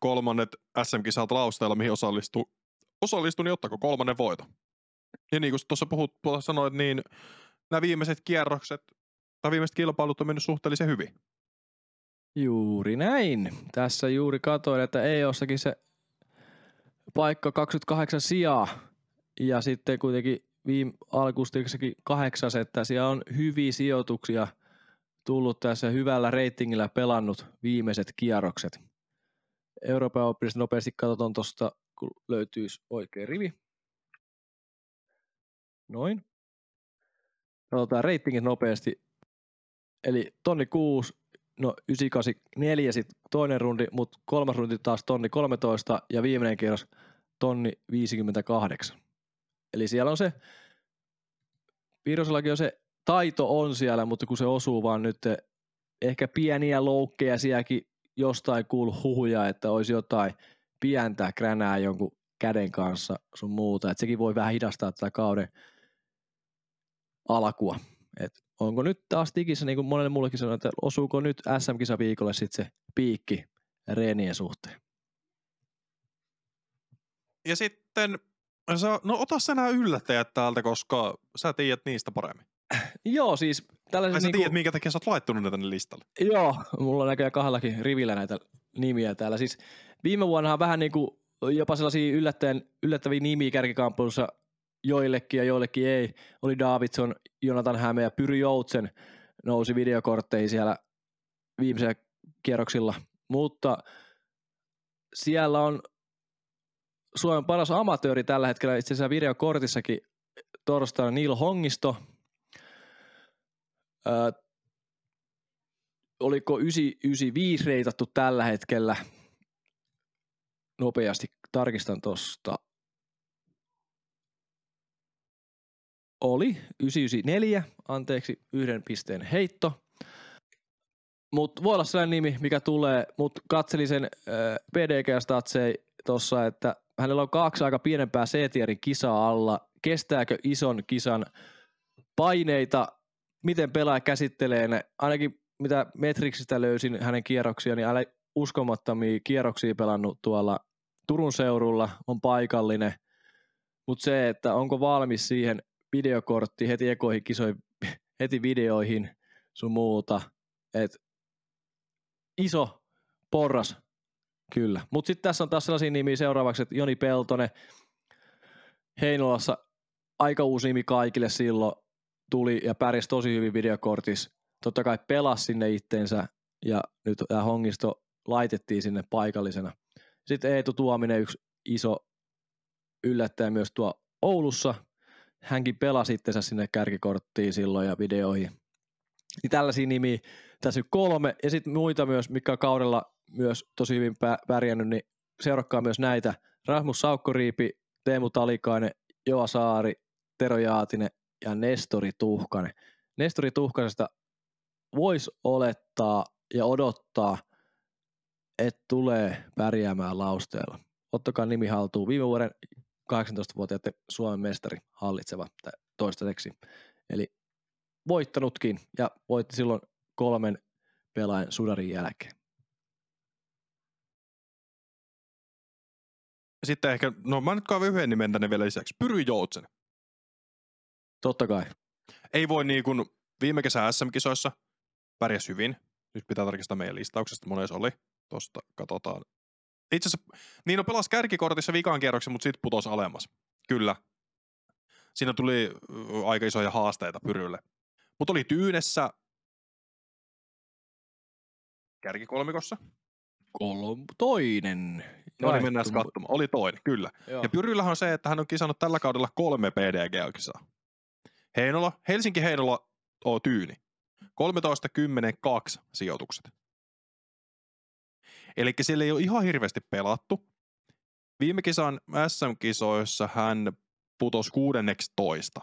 kolmannet SM-kisat lausteilla, mihin osallistuu, osallistuu niin ottako kolmannen voito. Ja niin kuin tuossa puhut, sanoit, niin nämä viimeiset kierrokset tai viimeiset kilpailut on mennyt suhteellisen hyvin. Juuri näin. Tässä juuri katoin, että EOssakin se paikka 28 sijaa ja sitten kuitenkin viime alkustiksessakin kahdeksas, että siellä on hyviä sijoituksia tullut tässä hyvällä reitingillä pelannut viimeiset kierrokset. Euroopan oppilista nopeasti katsotaan tuosta, kun löytyisi oikea rivi. Noin. Katsotaan reitingit nopeasti. Eli tonni 6, no 984 sitten toinen rundi, mutta kolmas rundi taas tonni 13 ja viimeinen kierros tonni 58. Eli siellä on se, Virosellakin on se taito on siellä, mutta kun se osuu vaan nyt ehkä pieniä loukkeja sielläkin jostain kuulu huhuja, että olisi jotain pientä kränää jonkun käden kanssa sun muuta, että sekin voi vähän hidastaa tätä kauden alkua. Et onko nyt taas tikissä, niin kuin monelle muullekin sanoi, että osuuko nyt SM-kisa viikolle sitten se piikki reenien suhteen? Ja sitten, no ota sä nämä yllättäjät täältä, koska sä tiedät niistä paremmin. Joo, siis tällaiset... Ai sä niinku... tiedät, minkä takia sä oot laittanut ne tänne listalle. Joo, mulla on näköjään kahdellakin rivillä näitä nimiä täällä. Siis viime vuonna vähän niinku jopa sellaisia yllättäen, yllättäviä nimiä kärkikamppailussa joillekin ja joillekin ei. Oli Davidson, Jonathan Häme ja Pyry Joutsen nousi videokortteihin siellä viimeisellä kierroksilla. Mutta siellä on Suomen paras amatööri tällä hetkellä itse asiassa videokortissakin torstaina Neil Hongisto. Ö, oliko 995 reitattu tällä hetkellä? Nopeasti tarkistan tuosta. Oli 994, anteeksi, yhden pisteen heitto. Mutta voi olla sellainen nimi, mikä tulee, mutta katselin sen äh, PDG-statsei tuossa, että hänellä on kaksi aika pienempää C-tierin kisaa alla. Kestääkö ison kisan paineita? Miten pelaaja käsittelee ne? Ainakin mitä Metriksistä löysin hänen kierroksia, niin älä uskomattomia kierroksia pelannut tuolla Turun seurulla, on paikallinen. Mutta se, että onko valmis siihen videokortti heti ekoihin kisoihin, heti videoihin sun muuta, että iso porras Kyllä. Mutta sitten tässä on taas sellaisia nimiä seuraavaksi, että Joni Peltonen, Heinolassa aika uusi nimi kaikille silloin, tuli ja pärjäsi tosi hyvin videokortissa. Totta kai pelasi sinne itteensä ja nyt tämä Hongisto laitettiin sinne paikallisena. Sitten Eetu Tuominen, yksi iso yllättäjä myös tuo Oulussa. Hänkin pelasi itsensä sinne kärkikorttiin silloin ja videoihin. Niin tällaisia nimiä tässä nyt kolme. Ja sitten muita myös, mikä on kaudella myös tosi hyvin pärjännyt, niin seurakkaa myös näitä. Rasmus Saukkoriipi, Teemu Talikainen, Joa Saari, Tero Jaatinen ja Nestori Tuhkanen. Nestori Tuhkasesta voisi olettaa ja odottaa, että tulee pärjäämään lausteella. Ottakaa nimi haltuun. Viime vuoden 18-vuotiaiden Suomen mestari hallitseva toistaiseksi. Eli voittanutkin ja voitti silloin kolmen pelaajan sudarin jälkeen. Sitten ehkä, no mä nyt kaivan yhden nimen tänne vielä lisäksi. Pyry Joutsen. Totta kai. Ei voi niin kuin viime kesän SM-kisoissa pärjäs hyvin. Nyt pitää tarkistaa meidän listauksesta, monessa oli. Tosta katsotaan. Itse asiassa, niin on pelas kärkikortissa vikaan kierroksen, mutta sitten putosi alemmas. Kyllä. Siinä tuli aika isoja haasteita Pyrylle. Mutta oli Tyynessä kärkikolmikossa. Kolm, toinen. No niin, mennään katsomaan. Oli toinen, kyllä. Joo. Ja Pyryllähän on se, että hän on kisannut tällä kaudella kolme PDG-kisaa. Heinola, Helsinki-Heinola on tyyni. 13, 10, 2 sijoitukset. Eli siellä ei ole ihan hirveästi pelattu. Viime kisan SM-kisoissa hän putosi 16.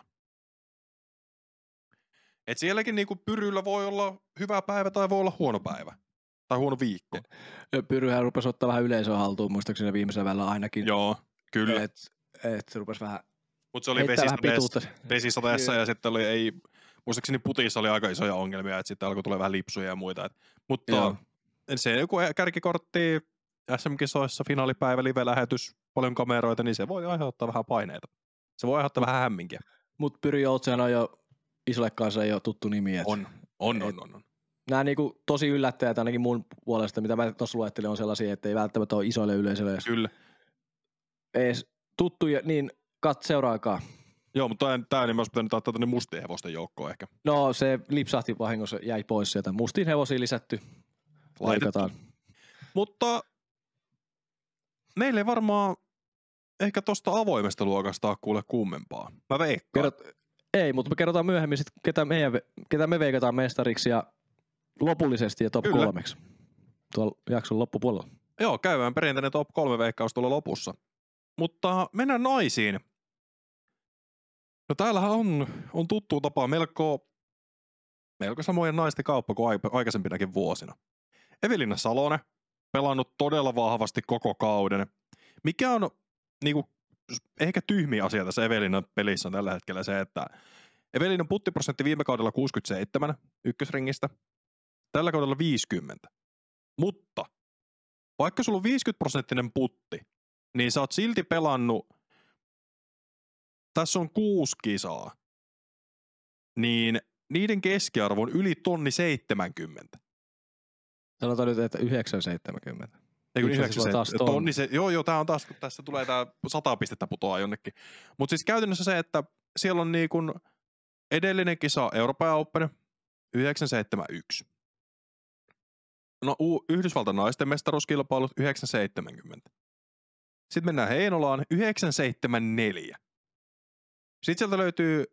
Et sielläkin niinku Pyryllä voi olla hyvä päivä tai voi olla huono päivä. Tai huono viikko. Pyryhän rupesi ottaa vähän yleisöä haltuun, muistaakseni viimeisellä välillä ainakin. Joo, kyllä. Et, et rupesi vähän Mutta se oli vesisateessa ja sitten oli, ei, muistaakseni putissa oli aika isoja ongelmia, että sitten alkoi tulla vähän lipsuja ja muita. Et, mutta Joo. Se joku kärkikortti SM-kisoissa, finaalipäivä, live-lähetys, paljon kameroita, niin se voi aiheuttaa vähän paineita. Se voi aiheuttaa vähän hämminkiä. Mutta Pyry Joutsen on jo isolle kanssa jo tuttu nimi. Et, on, on, on, on, on. Nämä niinku tosi yllättäjät ainakin mun puolesta, mitä mä tuossa luettelin, on sellaisia, että ei välttämättä ole isoille yleisöille Kyllä. edes tuttuja, niin kat seuraakaan. Joo, mutta tämä, niin olisi pitänyt ottaa tänne mustien hevosten joukkoon ehkä. No se lipsahti vahingossa, jäi pois sieltä. Mustiin hevosiin lisätty. Laitetaan. Mutta meille ei varmaan ehkä tosta avoimesta luokasta ole kuule kummempaa. Mä veikkaan. Kerrot, ei, mutta me kerrotaan myöhemmin sit, ketä, meidän, ketä me veikataan mestariksi ja lopullisesti ja top Kyllä. kolmeksi. Tuolla jakson loppupuolella. Joo, käydään perinteinen top kolme veikkaus tuolla lopussa. Mutta mennään naisiin. No täällähän on, on tuttu tapa melko, melko samojen naisten kauppa kuin aikaisempinakin vuosina. Evelina Salonen, pelannut todella vahvasti koko kauden. Mikä on niin kuin, ehkä tyhmi asia tässä Evelinan pelissä on tällä hetkellä se, että Evelinan puttiprosentti viime kaudella 67 ykkösringistä, tällä kaudella 50. Mutta vaikka sulla on 50 prosenttinen putti, niin sä oot silti pelannut, tässä on kuusi kisaa, niin niiden keskiarvo on yli tonni 70. Sanotaan nyt, että 970. Eikö 90, taas tonni se, joo, joo, tää on taas, kun tässä tulee tää 100 pistettä putoaa jonnekin. Mutta siis käytännössä se, että siellä on niin kun edellinen kisa Euroopan Open 971. No U- Yhdysvaltain naisten mestaruuskilpailut 970. Sitten mennään Heinolaan 974. Sitten sieltä löytyy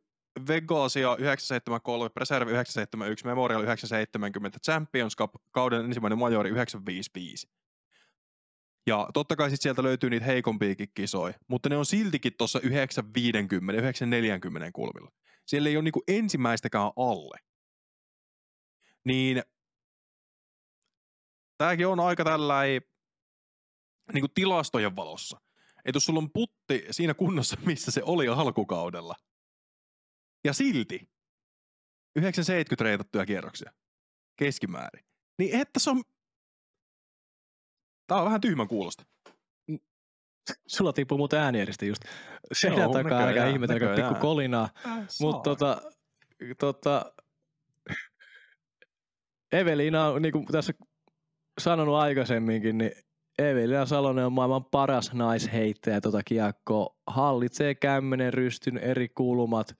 Vegasia 973, Preserve 971, Memorial 970, Champions Cup kauden ensimmäinen majori 955. Ja totta kai sit sieltä löytyy niitä heikompiakin kisoja, mutta ne on siltikin tuossa 950, 940 kulmilla. Siellä ei ole niinku ensimmäistäkään alle. Niin tämäkin on aika tällainen niinku tilastojen valossa. Että jos sulla on putti siinä kunnossa, missä se oli alkukaudella, ja silti 970 reitattuja kierroksia keskimäärin, niin että se on Tää on vähän tyhmän kuulosta. Sulla tippuu muuten äänieristi just seinän takaa, älkää ihmetelkö pikku kolinaa. Äh, Mutta tota, tota, Evelina on, niin kuin tässä sanonut aikaisemminkin, niin Evelina Salonen on maailman paras naisheittäjä tota kiekkoa. Hallitsee kämmenen rystyn eri kulmat.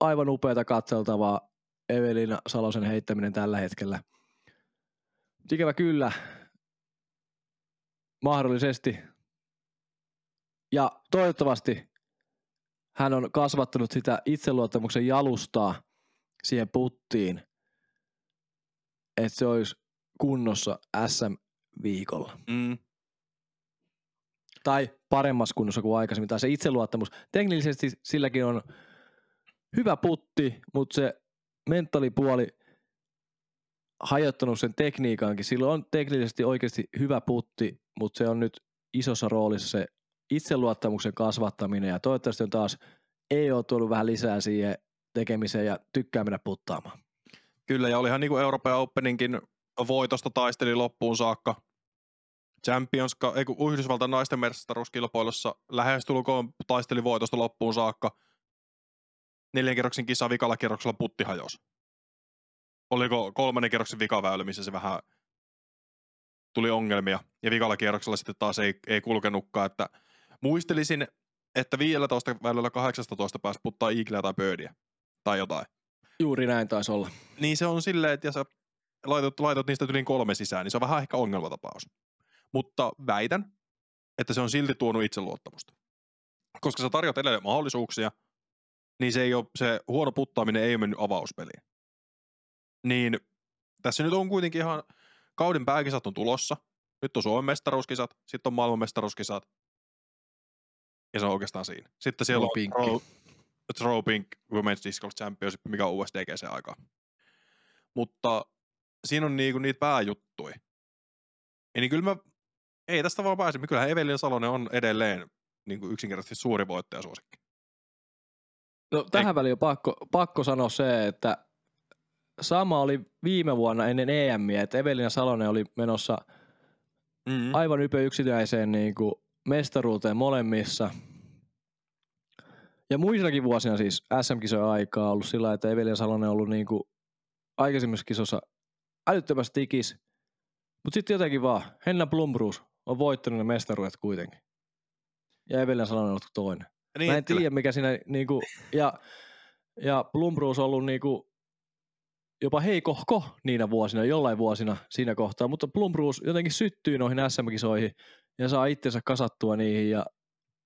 Aivan upeata katseltavaa Evelina Salosen heittäminen tällä hetkellä. Ikävä kyllä, mahdollisesti ja toivottavasti hän on kasvattanut sitä itseluottamuksen jalustaa siihen puttiin, että se olisi kunnossa SM-viikolla. Mm. Tai paremmassa kunnossa kuin aikaisemmin. Tai se itseluottamus. Teknillisesti silläkin on hyvä putti, mutta se mentalipuoli hajottanut sen tekniikankin. Sillä on teknisesti oikeasti hyvä putti, mutta se on nyt isossa roolissa se itseluottamuksen kasvattaminen ja toivottavasti on taas ei ole tullut vähän lisää siihen tekemiseen ja tykkää mennä puttaamaan. Kyllä, ja olihan niin kuin Euroopan Openinkin voitosta taisteli loppuun saakka. Champions, ei kun Yhdysvaltain naisten mestaruuskilpailussa lähestulkoon taisteli voitosta loppuun saakka. Neljän kierroksen kisa vikalla kierroksella putti hajos. Oliko kolmannen kierroksen vikaväylä, missä se vähän tuli ongelmia. Ja vikalla kierroksella sitten taas ei, ei kulkenutkaan, että muistelisin, että 15 välillä 18 päästä puttaa Eagleä tai Birdia tai jotain. Juuri näin taisi olla. Niin se on silleen, että jos sä laitat, laitat niistä yli kolme sisään, niin se on vähän ehkä ongelmatapaus. Mutta väitän, että se on silti tuonut itseluottamusta. Koska sä tarjot edelleen mahdollisuuksia, niin se, ei ole, se huono puttaaminen ei ole mennyt avauspeliin. Niin tässä nyt on kuitenkin ihan kauden pääkisat on tulossa. Nyt on Suomen mestaruuskisat, sitten on maailman mestaruuskisat. Ja se on oikeastaan siinä. Sitten siellä Throw on Throw, Throw Pink Women's Disc Golf Championship, mikä on USDGC aikaa. Mutta siinä on niinku niitä pääjuttuja. Ja niin kyllä mä, ei tästä vaan pääse. Kyllähän Evelin Salonen on edelleen niin kuin yksinkertaisesti suuri voittajasuosikki. No, tähän väliin on pakko, pakko sanoa se, että sama oli viime vuonna ennen EMiä, että Evelina Salonen oli menossa Mm-hmm. aivan ypö yksinäiseen niin kuin mestaruuteen molemmissa. Ja muissakin vuosina siis SM-kisojen aikaa on ollut sillä, että Evelina Salonen on ollut niin kuin aikaisemmissa kisossa älyttömässä tikis. Mutta sitten jotenkin vaan, Henna Blumbrus on voittanut ne mestaruudet kuitenkin. Ja Evelina Salonen on ollut toinen. Niin, Mä en tiedä mikä siinä niinku, ja, ja Blumbrus on ollut niinku jopa heikohko niinä vuosina, jollain vuosina siinä kohtaa, mutta Blumbrus jotenkin syttyy noihin SM-kisoihin ja saa itsensä kasattua niihin ja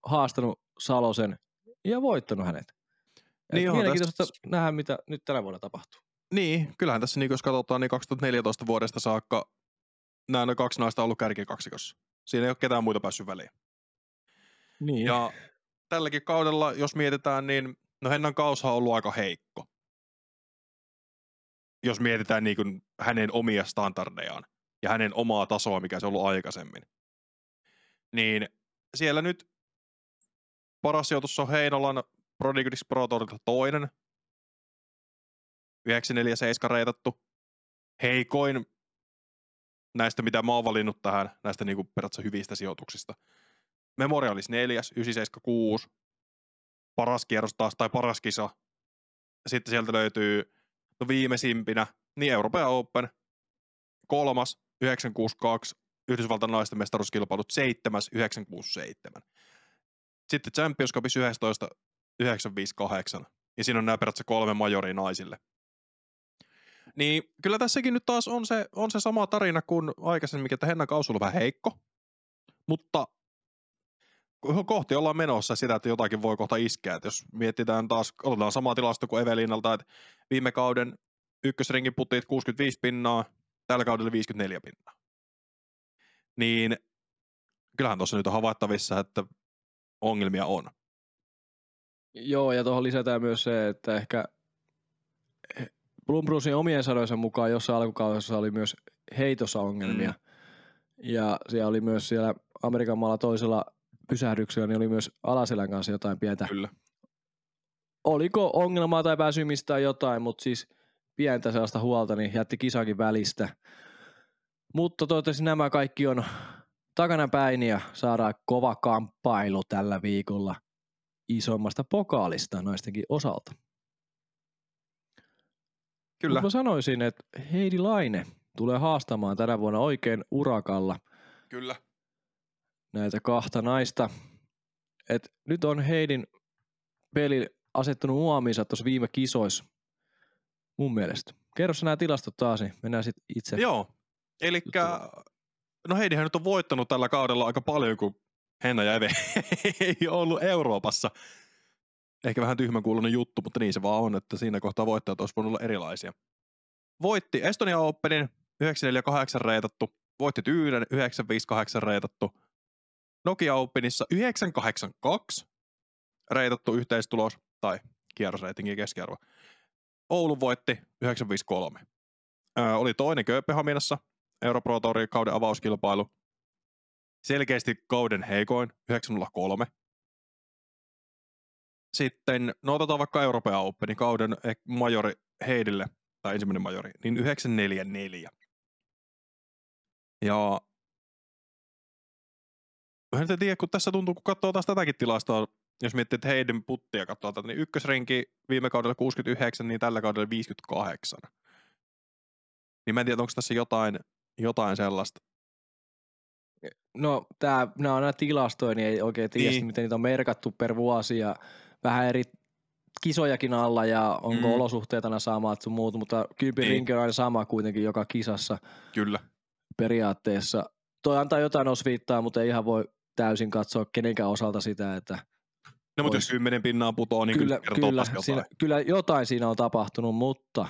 haastanut Salosen ja voittanut hänet. Et Niin onhan mielenkiintoista tästä- nähdä, mitä nyt tänä vuonna tapahtuu. Niin, kyllähän tässä, niin jos katsotaan, niin 2014 vuodesta saakka nämä on kaksi naista ollut kärkikaksikossa. Siinä ei ole ketään muita päässyt väliin. Niin. Ja tälläkin kaudella, jos mietitään, niin no Hennan kaushan on ollut aika heikko. Jos mietitään niin kuin hänen omia standardejaan ja hänen omaa tasoa, mikä se on ollut aikaisemmin. Niin siellä nyt paras sijoitus on Heinolan Prodigris Pro Tourilta toinen. 947 reitattu. Heikoin näistä, mitä mä oon valinnut tähän, näistä niin kuin periaatteessa hyvistä sijoituksista. Memorialis 4, 976. Paras kierros taas, tai paras kisa. Sitten sieltä löytyy no viimeisimpinä, niin Euroopan Open. Kolmas, 962. Yhdysvaltain naisten mestaruuskilpailut, seitsemäs, 967. Sitten Champions Cupissa 11, 958. Ja siinä on nämä periaatteessa kolme majoria naisille. Niin kyllä tässäkin nyt taas on se, on se sama tarina kuin aikaisemmin, että Henna ollut vähän heikko. Mutta kohti ollaan menossa sitä, että jotakin voi kohta iskeä. Et jos mietitään taas, otetaan sama tilasto kuin Evelinalta, että viime kauden ykkösringin putit 65 pinnaa, tällä kaudella 54 pinnaa. Niin kyllähän tuossa nyt on havaittavissa, että ongelmia on. Joo, ja tuohon lisätään myös se, että ehkä Blumbrusin omien sanojensa mukaan jossain alkukaudessa oli myös heitossa ongelmia. Mm. Ja siellä oli myös siellä Amerikan maalla toisella pysähdyksellä, niin oli myös alaselän kanssa jotain pientä. Kyllä. Oliko ongelmaa tai väsymistä tai jotain, mutta siis pientä sellaista huolta, niin jätti kisakin välistä. Mutta toivottavasti nämä kaikki on takana päin ja saadaan kova kamppailu tällä viikolla isommasta pokaalista naistenkin osalta. Kyllä. Mutta mä sanoisin, että Heidi Laine tulee haastamaan tänä vuonna oikein urakalla Kyllä. Näitä kahta naista. Et nyt on Heidin peli asettunut uomiinsa tuossa viime kisoissa. Mun mielestä. Kerro sä nämä tilastot taas, niin mennään sitten itse. Joo. Eli no Heidihän nyt on voittanut tällä kaudella aika paljon, kun Henna ja Eve ei ollut Euroopassa. Ehkä vähän tyhmän kuulonen juttu, mutta niin se vaan on, että siinä kohtaa voittajat olisi voinut olla erilaisia. Voitti Estonia Openin 948 reitattu, voitti Tyynen 958 reitattu, Nokia Openissa 982 reitattu yhteistulos tai kierrosreitingin keskiarvo. Oulu voitti 953. Öö, oli toinen Kööpenhaminassa Europro kauden avauskilpailu. Selkeästi kauden heikoin 903. Sitten, no otetaan vaikka Euroopan Openin kauden majori Heidille, tai ensimmäinen majori, niin 944. Ja en tiedä, kun tässä tuntuu, kun katsoo taas tätäkin tilastoa, jos miettii, että Heiden puttia katsoo tätä, niin ykkösrenki viime kaudella 69, niin tällä kaudella 58. Niin mä en tiedä, onko tässä jotain, jotain sellaista. No, tää, nämä on nämä tilastoja, niin ei oikein tiedä, niin. miten niitä on merkattu per vuosi ja vähän eri kisojakin alla ja onko mm. olosuhteet aina samat sun muut, mutta kympin niin. on aina sama kuitenkin joka kisassa. Kyllä. Periaatteessa. Toi antaa jotain osviittaa, mutta ei ihan voi täysin katsoa kenenkään osalta sitä, että No mutta jos kymmenen pinnaa putoaa, niin kyllä, kyllä, siinä, kyllä jotain siinä on tapahtunut, mutta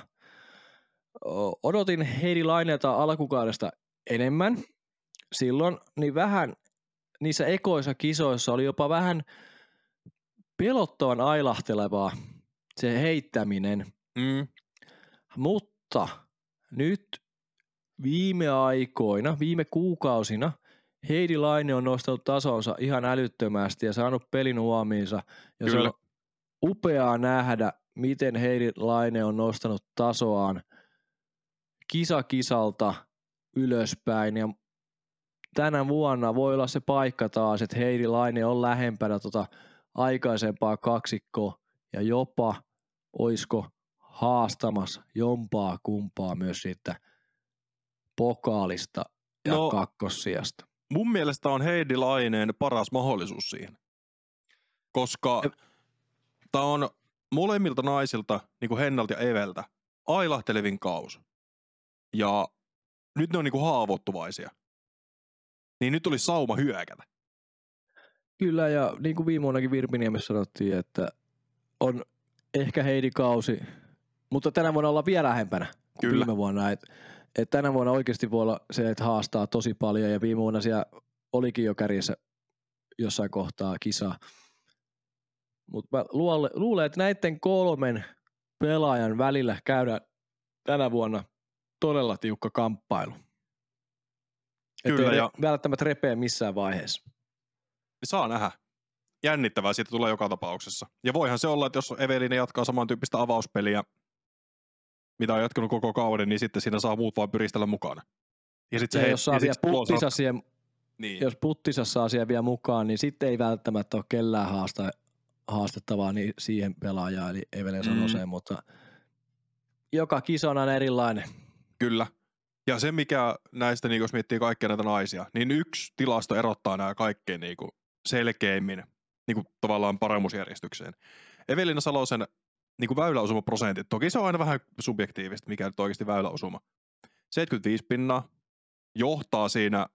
odotin Heidi Laineelta alkukaudesta enemmän silloin, niin vähän niissä ekoissa kisoissa oli jopa vähän pelottavan ailahtelevaa se heittäminen. Mm. Mutta nyt viime aikoina, viime kuukausina Heidi Laine on nostanut tasonsa ihan älyttömästi ja saanut pelin uomiinsa. Ja Kyllä. se on upeaa nähdä, miten Heidi Laine on nostanut tasoaan kisa kisalta ylöspäin. Ja tänä vuonna voi olla se paikka taas, että Heidi Laine on lähempänä tota aikaisempaa kaksikkoa ja jopa oisko haastamassa jompaa kumpaa myös siitä pokaalista ja no, kakkossijasta mun mielestä on Heidi Laineen paras mahdollisuus siihen. Koska tämä on molemmilta naisilta, niin kuin Hennalta ja Eveltä, ailahtelevin kaus. Ja nyt ne on niin kuin haavoittuvaisia. Niin nyt olisi sauma hyökätä. Kyllä, ja niin kuin viime vuonnakin Virpiniemessä sanottiin, että on ehkä Heidi kausi, mutta tänä vuonna olla vielä lähempänä kuin Kyllä. viime vuonna. Että et tänä vuonna oikeasti voi olla se, että haastaa tosi paljon ja viime vuonna siellä olikin jo kärjessä jossain kohtaa kisaa. Mutta mä luulen, että näiden kolmen pelaajan välillä käydään tänä vuonna todella tiukka kamppailu. Kyllä, ei ja... välttämättä repeä missään vaiheessa. Saa nähdä. Jännittävää siitä tulee joka tapauksessa. Ja voihan se olla, että jos Eveline jatkaa samantyyppistä avauspeliä, mitä on jatkunut koko kauden, niin sitten siinä saa muut vaan pyristellä mukana. Ja, sit se ja he, jos saa vielä puttisa siihen, niin. jos puttisa saa siihen vielä mukaan, niin sitten ei välttämättä ole kellään haasta, haastettavaa niin siihen pelaajaan, eli Evelen Sanoseen, mm. mutta joka kisa on aina erilainen. Kyllä. Ja se, mikä näistä, niin jos miettii kaikkia näitä naisia, niin yksi tilasto erottaa nämä kaikkein niin kuin selkeimmin niin kuin tavallaan paremmuusjärjestykseen. Evelina Salosen niin kuin väyläosumaprosentit. Toki se on aina vähän subjektiivista, mikä nyt oikeasti väyläosuma. 75 pinnaa johtaa siinä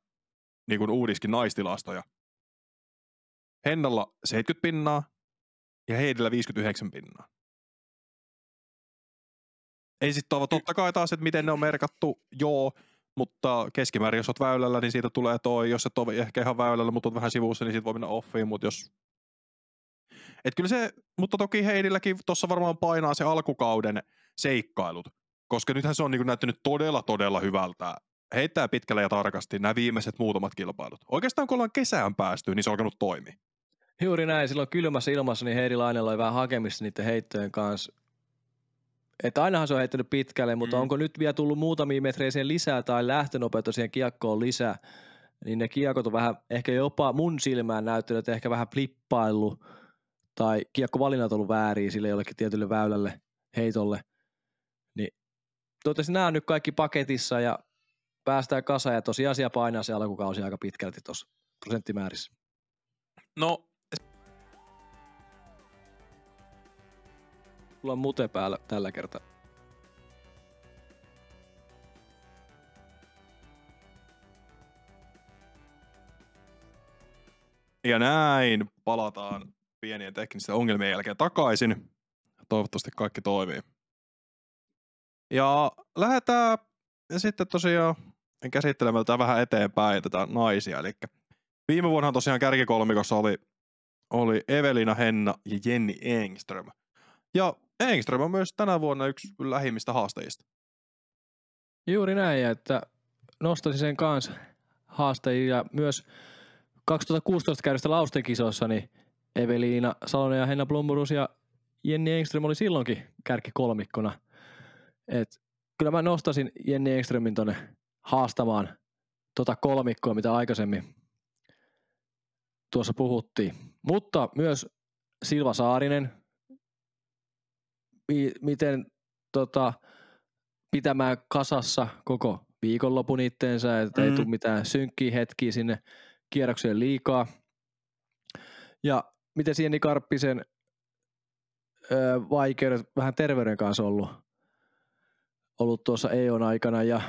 niin kuin uudiskin naistilastoja. Hennalla 70 pinnaa ja Heidillä 59 pinnaa. Ei sitten ole totta kai taas, että miten ne on merkattu, joo, mutta keskimäärin jos olet väylällä, niin siitä tulee toi. Jos et ole ehkä ihan väylällä, mutta olet vähän sivussa, niin siitä voi mennä offiin, mutta jos et kyllä se, mutta toki Heidilläkin tuossa varmaan painaa se alkukauden seikkailut, koska nythän se on niin näyttänyt todella, todella hyvältä. Heittää pitkälle ja tarkasti nämä viimeiset muutamat kilpailut. Oikeastaan kun ollaan kesään päästy, niin se on alkanut toimia. Juuri näin. Silloin kylmässä ilmassa niin Heidi Lainella oli vähän hakemista niiden heittojen kanssa. Että ainahan se on heittänyt pitkälle, mutta mm. onko nyt vielä tullut muutamia metrejä siihen lisää tai lähtönopeutta siihen kiekkoon lisää, niin ne kiekot on vähän ehkä jopa mun silmään näyttänyt, ehkä vähän flippaillut tai kiekkovalinnat ollut väärin sille jollekin tietylle väylälle, heitolle, niin toivottavasti nämä on nyt kaikki paketissa ja päästään kasaan ja tosiasia painaa se alkukausi aika pitkälti tuossa prosenttimäärissä. No, Mulla on mute päällä tällä kertaa. Ja näin palataan pienien teknisten ongelmien jälkeen takaisin. Toivottavasti kaikki toimii. Ja lähdetään sitten tosiaan käsittelemään vähän eteenpäin tätä naisia. Eli viime vuonna tosiaan kärkikolmikossa oli, oli Evelina Henna ja Jenni Engström. Ja Engström on myös tänä vuonna yksi lähimmistä haastajista. Juuri näin, että nostaisin sen kanssa haastajia myös 2016 käydystä Lausten kisoissa, niin Eveliina Salonen ja Henna Blomburus ja Jenni Engström oli silloinkin kärki kolmikkona. Et kyllä mä nostasin Jenni Engströmin tonne haastamaan tota kolmikkoa, mitä aikaisemmin tuossa puhuttiin. Mutta myös Silva Saarinen, mi- miten tota, pitämään kasassa koko viikonlopun itteensä, että mm. ei tule mitään synkkiä hetkiä sinne kierrokseen liikaa. Ja miten Sieni Karppisen vaikeudet vähän terveyden kanssa ollut, ollut tuossa EON aikana ja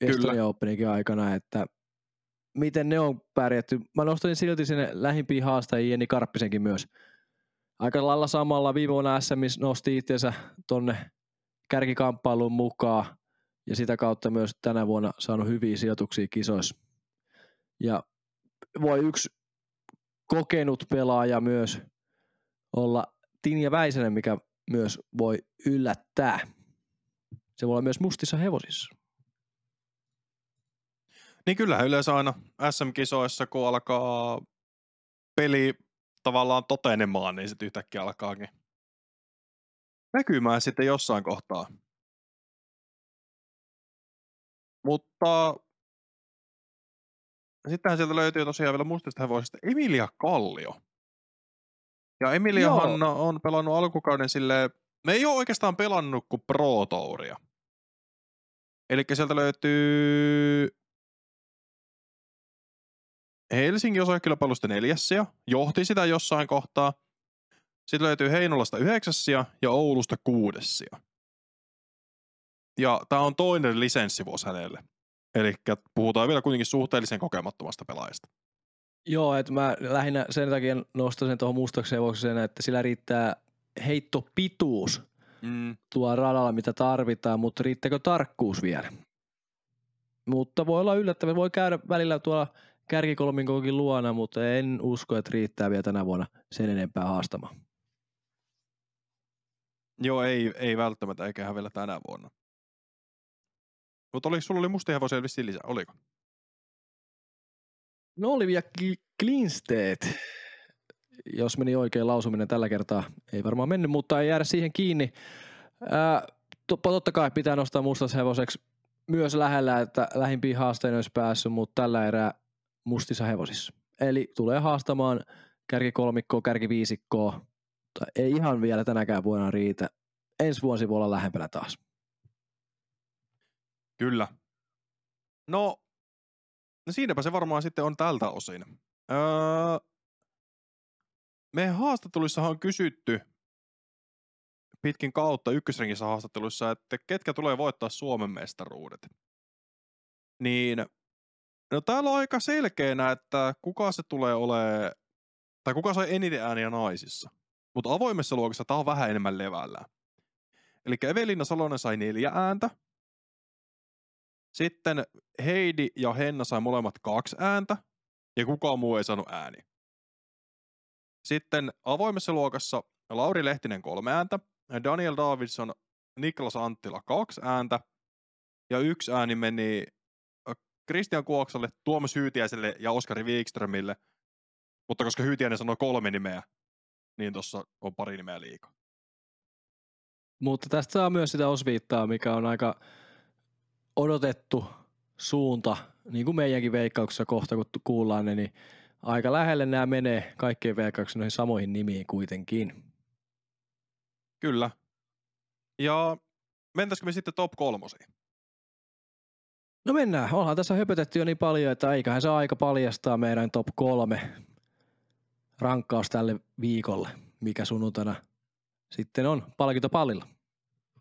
Estonia Openinkin aikana, että miten ne on pärjätty. Mä nostin silti sinne lähimpiin haastajiin Jenni Karppisenkin myös. Aika lailla samalla viime vuonna SMS nosti itsensä tonne kärkikamppailuun mukaan ja sitä kautta myös tänä vuonna saanut hyviä sijoituksia kisoissa. Ja voi yksi kokenut pelaaja myös olla Tinja Väisänen, mikä myös voi yllättää. Se voi olla myös mustissa hevosissa. Niin kyllä yleensä aina SM-kisoissa, kun alkaa peli tavallaan totenemaan, niin sitten yhtäkkiä alkaakin näkymään sitten jossain kohtaa. Mutta sittenhän sieltä löytyy tosiaan vielä mustista hevosista Emilia Kallio. Ja Emilia Hanna on pelannut alkukauden sille me ei ole oikeastaan pelannut kuin Pro Touria. Eli sieltä löytyy Helsingin osakilpailusta neljässiä, johti sitä jossain kohtaa. Sitten löytyy Heinolasta yhdeksässiä ja Oulusta kuudessia. Ja tämä on toinen lisenssivuosi hänelle. Eli puhutaan vielä kuitenkin suhteellisen kokemattomasta pelaajasta. Joo, että mä lähinnä sen takia nostaisin tuohon mustaksi sen, että sillä riittää heittopituus mm. tuo radalla, mitä tarvitaan, mutta riittääkö tarkkuus vielä? Mutta voi olla yllättävää, voi käydä välillä tuolla kärkikolminkokin luona, mutta en usko, että riittää vielä tänä vuonna sen enempää haastamaan. Joo, ei, ei välttämättä, eikä vielä tänä vuonna. Mutta oliko sulla oli mustia hevosia vissiin lisää, oliko? No oli vielä Klinsteet, jos meni oikein lausuminen tällä kertaa. Ei varmaan mennyt, mutta ei jäädä siihen kiinni. Ää, totta kai pitää nostaa mustashevoseksi myös lähellä, että lähimpiin haasteen olisi päässyt, mutta tällä erää mustissa hevosissa. Eli tulee haastamaan kärkikolmikkoa, kärkiviisikkoa. Ei ihan vielä tänäkään vuonna riitä. Ensi vuosi voi olla lähempänä taas. Kyllä. No, no siinäpä se varmaan sitten on tältä osin. Öö, meidän haastatteluissa on kysytty pitkin kautta ykkösrengissä haastatteluissa, että ketkä tulee voittaa Suomen mestaruudet. Niin, no täällä on aika selkeänä, että kuka se tulee olemaan, tai kuka sai eniten ääniä naisissa. Mutta avoimessa luokassa tämä on vähän enemmän levällä. Eli Evelina Salonen sai neljä ääntä, sitten Heidi ja Henna sai molemmat kaksi ääntä, ja kukaan muu ei saanut ääni. Sitten avoimessa luokassa Lauri Lehtinen kolme ääntä, Daniel Davidson, Niklas Anttila kaksi ääntä, ja yksi ääni meni Christian Kuoksalle, Tuomas Hyytiäiselle ja Oskari Wikströmille, mutta koska Hyytiäinen sanoi kolme nimeä, niin tuossa on pari nimeä liikaa. Mutta tästä saa myös sitä osviittaa, mikä on aika odotettu suunta, niin kuin meidänkin veikkauksessa kohta kun kuullaan ne, niin aika lähelle nämä menee kaikkien veikkauksissa noihin samoihin nimiin kuitenkin. Kyllä. Ja mentäisikö me sitten top kolmosiin? No mennään. Onhan tässä höpötetty jo niin paljon, että eiköhän se aika paljastaa meidän top kolme rankkaus tälle viikolle, mikä sunnuntaina sitten on palkintopallilla.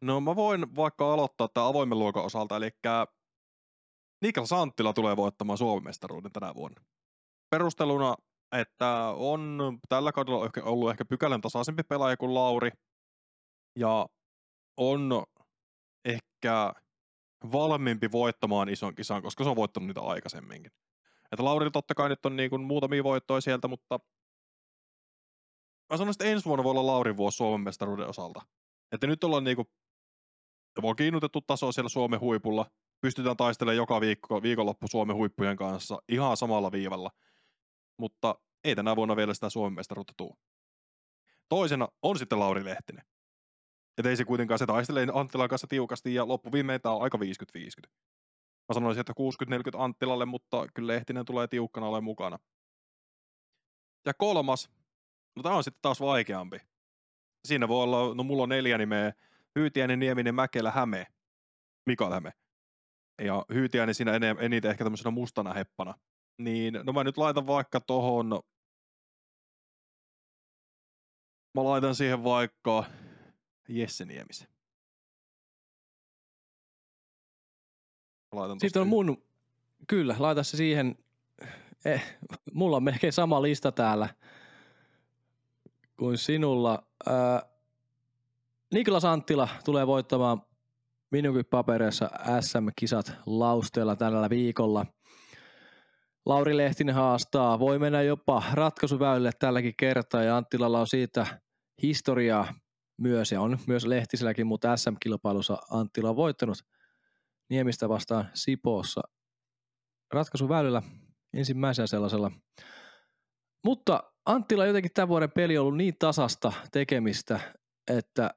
No mä voin vaikka aloittaa tämän avoimen luokan osalta, eli Niklas Anttila tulee voittamaan Suomen mestaruuden tänä vuonna. Perusteluna, että on tällä kaudella ollut ehkä pykälän tasaisempi pelaaja kuin Lauri, ja on ehkä valmiimpi voittamaan ison kisan, koska se on voittanut niitä aikaisemminkin. Että Lauri totta kai nyt on niin kuin muutamia voittoja sieltä, mutta mä sanoisin, että ensi vuonna voi olla Laurin vuosi Suomen mestaruuden osalta. Että nyt ollaan niinku vakiinnutettu taso siellä Suomen huipulla. Pystytään taistelemaan joka viikko, viikonloppu Suomen huippujen kanssa ihan samalla viivalla. Mutta ei tänä vuonna vielä sitä Suomen mestaruutta tule. Toisena on sitten Lauri Lehtinen. Että ei se kuitenkaan, se taistelee Anttilan kanssa tiukasti ja loppuviimein tämä on aika 50-50. Mä sanoisin, että 60-40 Anttilalle, mutta kyllä Lehtinen tulee tiukkana ole mukana. Ja kolmas, no tämä on sitten taas vaikeampi. Siinä voi olla, no mulla on neljä nimeä, Hyytiäinen, Nieminen, Mäkelä, Häme, Mikael Häme. Ja Hyytiäinen siinä eniten ehkä tämmöisenä mustana heppana. Niin, no mä nyt laitan vaikka tohon, mä laitan siihen vaikka Jesse Niemisen. Laitan Sitten on mun, kyllä, laita se siihen, eh, mulla on melkein sama lista täällä kuin sinulla. Äh, Niklas Anttila tulee voittamaan minunkin papereissa SM-kisat lausteella tällä viikolla. Lauri Lehtinen haastaa, voi mennä jopa ratkaisuväylille tälläkin kertaa ja Anttilalla on siitä historiaa myös ja on myös Lehtiselläkin, mutta SM-kilpailussa Anttila on voittanut Niemistä vastaan Sipoossa ratkaisuväylillä ensimmäisenä sellaisella. Mutta Anttila jotenkin tämän vuoden peli on ollut niin tasasta tekemistä, että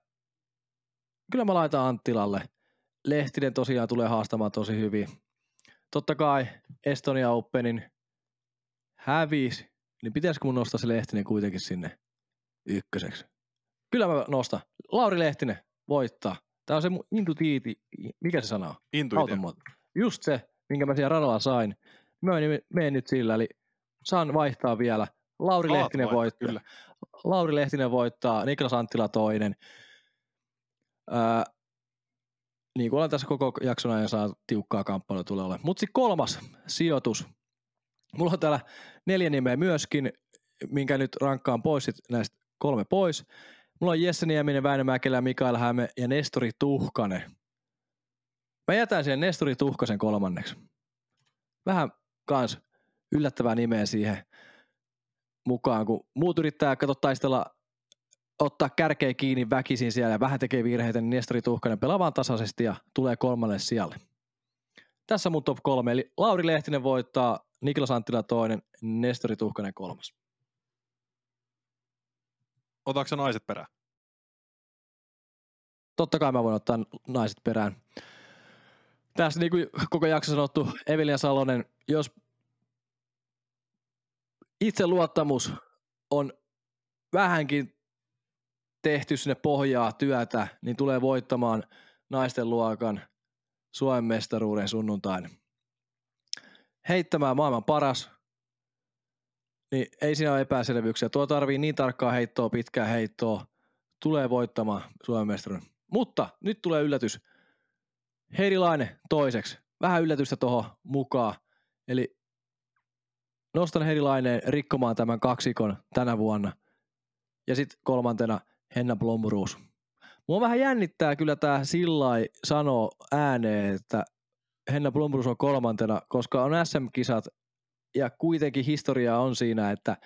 kyllä mä laitan Anttilalle. Lehtinen tosiaan tulee haastamaan tosi hyvin. Totta kai Estonia Openin hävisi, niin pitäisikö mun nostaa se Lehtinen kuitenkin sinne ykköseksi? Kyllä mä nostan. Lauri Lehtinen voittaa. Tämä on se mun intuitiiti, mikä se sanoo? Intuitio. Just se, minkä mä siellä radalla sain. Mä menen nyt sillä, eli saan vaihtaa vielä. Lauri Lehtinen vaihtaa, voittaa. Kyllä. Lauri Lehtinen voittaa, Niklas Anttila toinen. Ää, niin kuin olen tässä koko jakson ajan saa tiukkaa kamppailua tulee olemaan. Mutta sitten kolmas sijoitus. Mulla on täällä neljä nimeä myöskin, minkä nyt rankkaan pois sit näistä kolme pois. Mulla on Jesse Nieminen, Väinö Mäkelä, Mikael Häme ja Nestori Tuhkanen. Mä jätän sen Nestori Tuhkasen kolmanneksi. Vähän kans yllättävää nimeä siihen mukaan, kun muut yrittää kato taistella ottaa kärkeä kiinni väkisin siellä ja vähän tekee virheitä, niin Nestori Tuhkanen pelaa vaan tasaisesti ja tulee kolmannen sijalle. Tässä mun top kolme, eli Lauri Lehtinen voittaa, Niklas Anttila toinen, Nestori Tuhkanen kolmas. Otatko naiset perään? Totta kai mä voin ottaa naiset perään. Tässä niin kuin koko jakso sanottu, Evelina Salonen, jos itse luottamus on vähänkin tehty sinne pohjaa työtä, niin tulee voittamaan naisten luokan Suomen mestaruuden sunnuntain. Heittämään maailman paras, niin ei siinä ole epäselvyyksiä. Tuo tarvii niin tarkkaa heittoa, pitkää heittoa, tulee voittamaan Suomen mestaruuden. Mutta nyt tulee yllätys. Heidi Laine toiseksi. Vähän yllätystä tuohon mukaan. Eli nostan Heidi Laineen rikkomaan tämän kaksikon tänä vuonna. Ja sitten kolmantena Henna Blomruus. Mua vähän jännittää kyllä tämä sillai sanoo ääneen, että Henna Blomruus on kolmantena, koska on SM-kisat ja kuitenkin historia on siinä, että,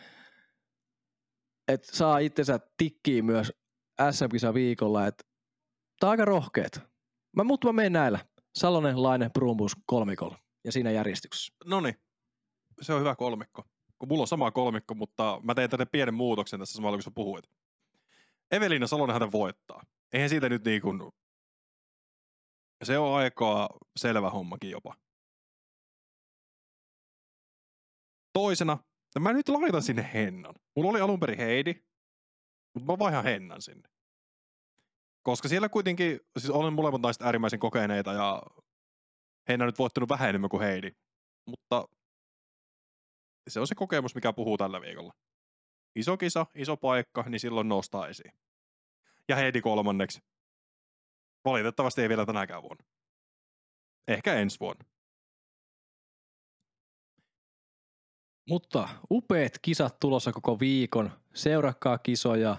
että saa itsensä tikkiin myös SM-kisa viikolla. Että tämä on aika rohkeet. Mä, mutta mä menen näillä. Salonen, Laine, Brumbus kolmikolla ja siinä järjestyksessä. No niin, se on hyvä kolmikko. Kun mulla on sama kolmikko, mutta mä teen tänne pienen muutoksen tässä samalla, kun sä puhuit. Evelina Salonen häntä voittaa. Eihän siitä nyt niin kuin... Se on aika selvä hommakin jopa. Toisena, no mä nyt laitan sinne Hennan. Mulla oli alun perin Heidi, mutta mä vaihan Hennan sinne. Koska siellä kuitenkin, siis olen molemmat naiset äärimmäisen kokeneita ja Henna nyt voittanut vähän enemmän kuin Heidi. Mutta se on se kokemus, mikä puhuu tällä viikolla. Iso kisa, iso paikka, niin silloin nostaa esiin. Ja Heidi kolmanneksi. Valitettavasti ei vielä tänäkään vuonna. Ehkä ensi vuonna. Mutta upeat kisat tulossa koko viikon. Seurakkaa kisoja,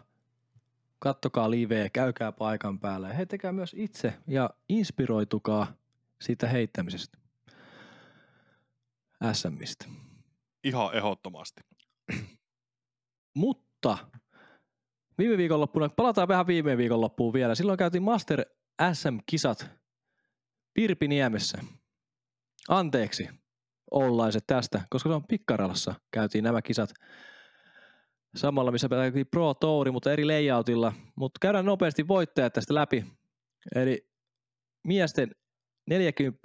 kattokaa liveä, käykää paikan päällä ja heittäkää myös itse ja inspiroitukaa siitä heittämisestä. SMistä. Ihan ehdottomasti. Mutta viime viikonloppuna, palataan vähän viime viikonloppuun vielä. Silloin käytiin Master SM-kisat Virpiniemessä. Anteeksi, ollaiset tästä, koska se on Pikkaralassa käytiin nämä kisat samalla, missä käytiin Pro Touri, mutta eri layoutilla. Mutta käydään nopeasti voittajat tästä läpi. Eli miesten 40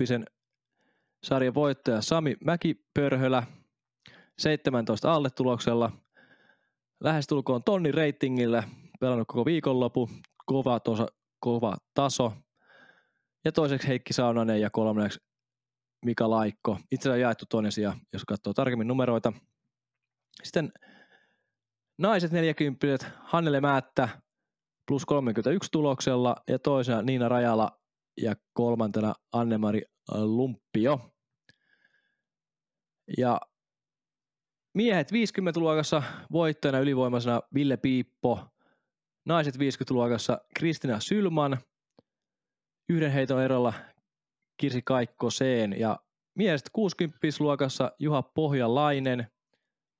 sarjan voittaja Sami Mäkipörhölä 17 alle tuloksella. Lähestulkoon tonni reitingillä, pelannut koko viikonloppu, kova, tosa, kova taso. Ja toiseksi Heikki Saunanen ja kolmanneksi Mika Laikko. Itse asiassa jaettu toinen sija, jos katsoo tarkemmin numeroita. Sitten naiset 40 Hannele Määttä plus 31 tuloksella ja toisena Niina Rajala ja kolmantena Annemari Lumppio. Ja miehet 50-luokassa voittajana ylivoimaisena Ville Piippo, naiset 50-luokassa Kristina Sylman, yhden heiton erolla Kirsi Kaikkoseen ja miehet 60-luokassa Juha Pohjalainen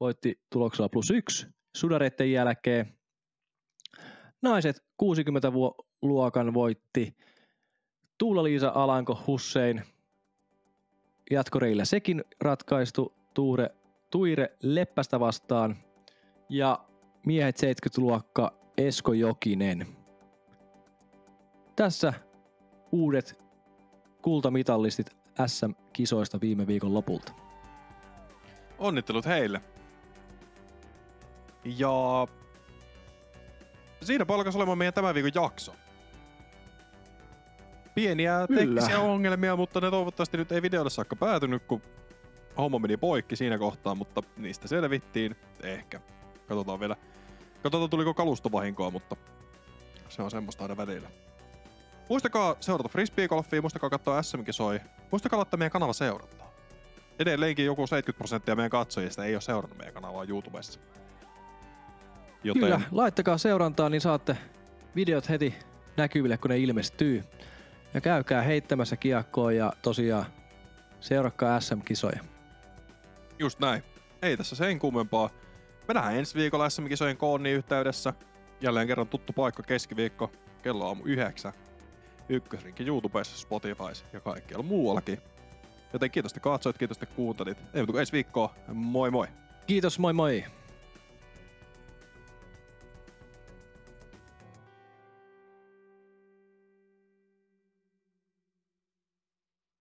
voitti tuloksella plus yksi sudareiden jälkeen. Naiset 60-luokan voitti Tuula-Liisa Alanko Hussein. Jatkoreillä sekin ratkaistu Tuure, Tuire Leppästä vastaan. Ja miehet 70-luokka Esko Jokinen. Tässä uudet kultamitallistit SM-kisoista viime viikon lopulta. Onnittelut heille. Ja siinä palkas olemaan meidän tämän viikon jakso. Pieniä Kyllä. teknisiä ongelmia, mutta ne toivottavasti nyt ei videolle saakka päätynyt, kun homma meni poikki siinä kohtaa, mutta niistä selvittiin. Ehkä. Katsotaan vielä. Katsotaan tuliko kalustovahinkoa, mutta se on semmoista aina välillä. Muistakaa seurata frisbeegolfia, muistakaa katsoa SM-kisoi. Muistakaa laittaa meidän kanava seurantaa. Edelleenkin joku 70 prosenttia meidän katsojista ei ole seurannut meidän kanavaa YouTubessa. Joten Kyllä, laittakaa seurantaa, niin saatte videot heti näkyville, kun ne ilmestyy. Ja käykää heittämässä kiekkoa ja tosiaan seurakkaa SM-kisoja. Just näin. Ei tässä sen kummempaa. Me nähdään ensi viikolla SM-kisojen koonni yhteydessä. Jälleen kerran tuttu paikka keskiviikko, kello aamu yhdeksän. Ykkösrinkin YouTubessa, Spotifys ja kaikkialla muuallakin. Joten kiitos, että katsoit, kiitos, että kuuntelit. Ei muuta kuin ensi viikkoa. Moi moi! Kiitos, moi moi!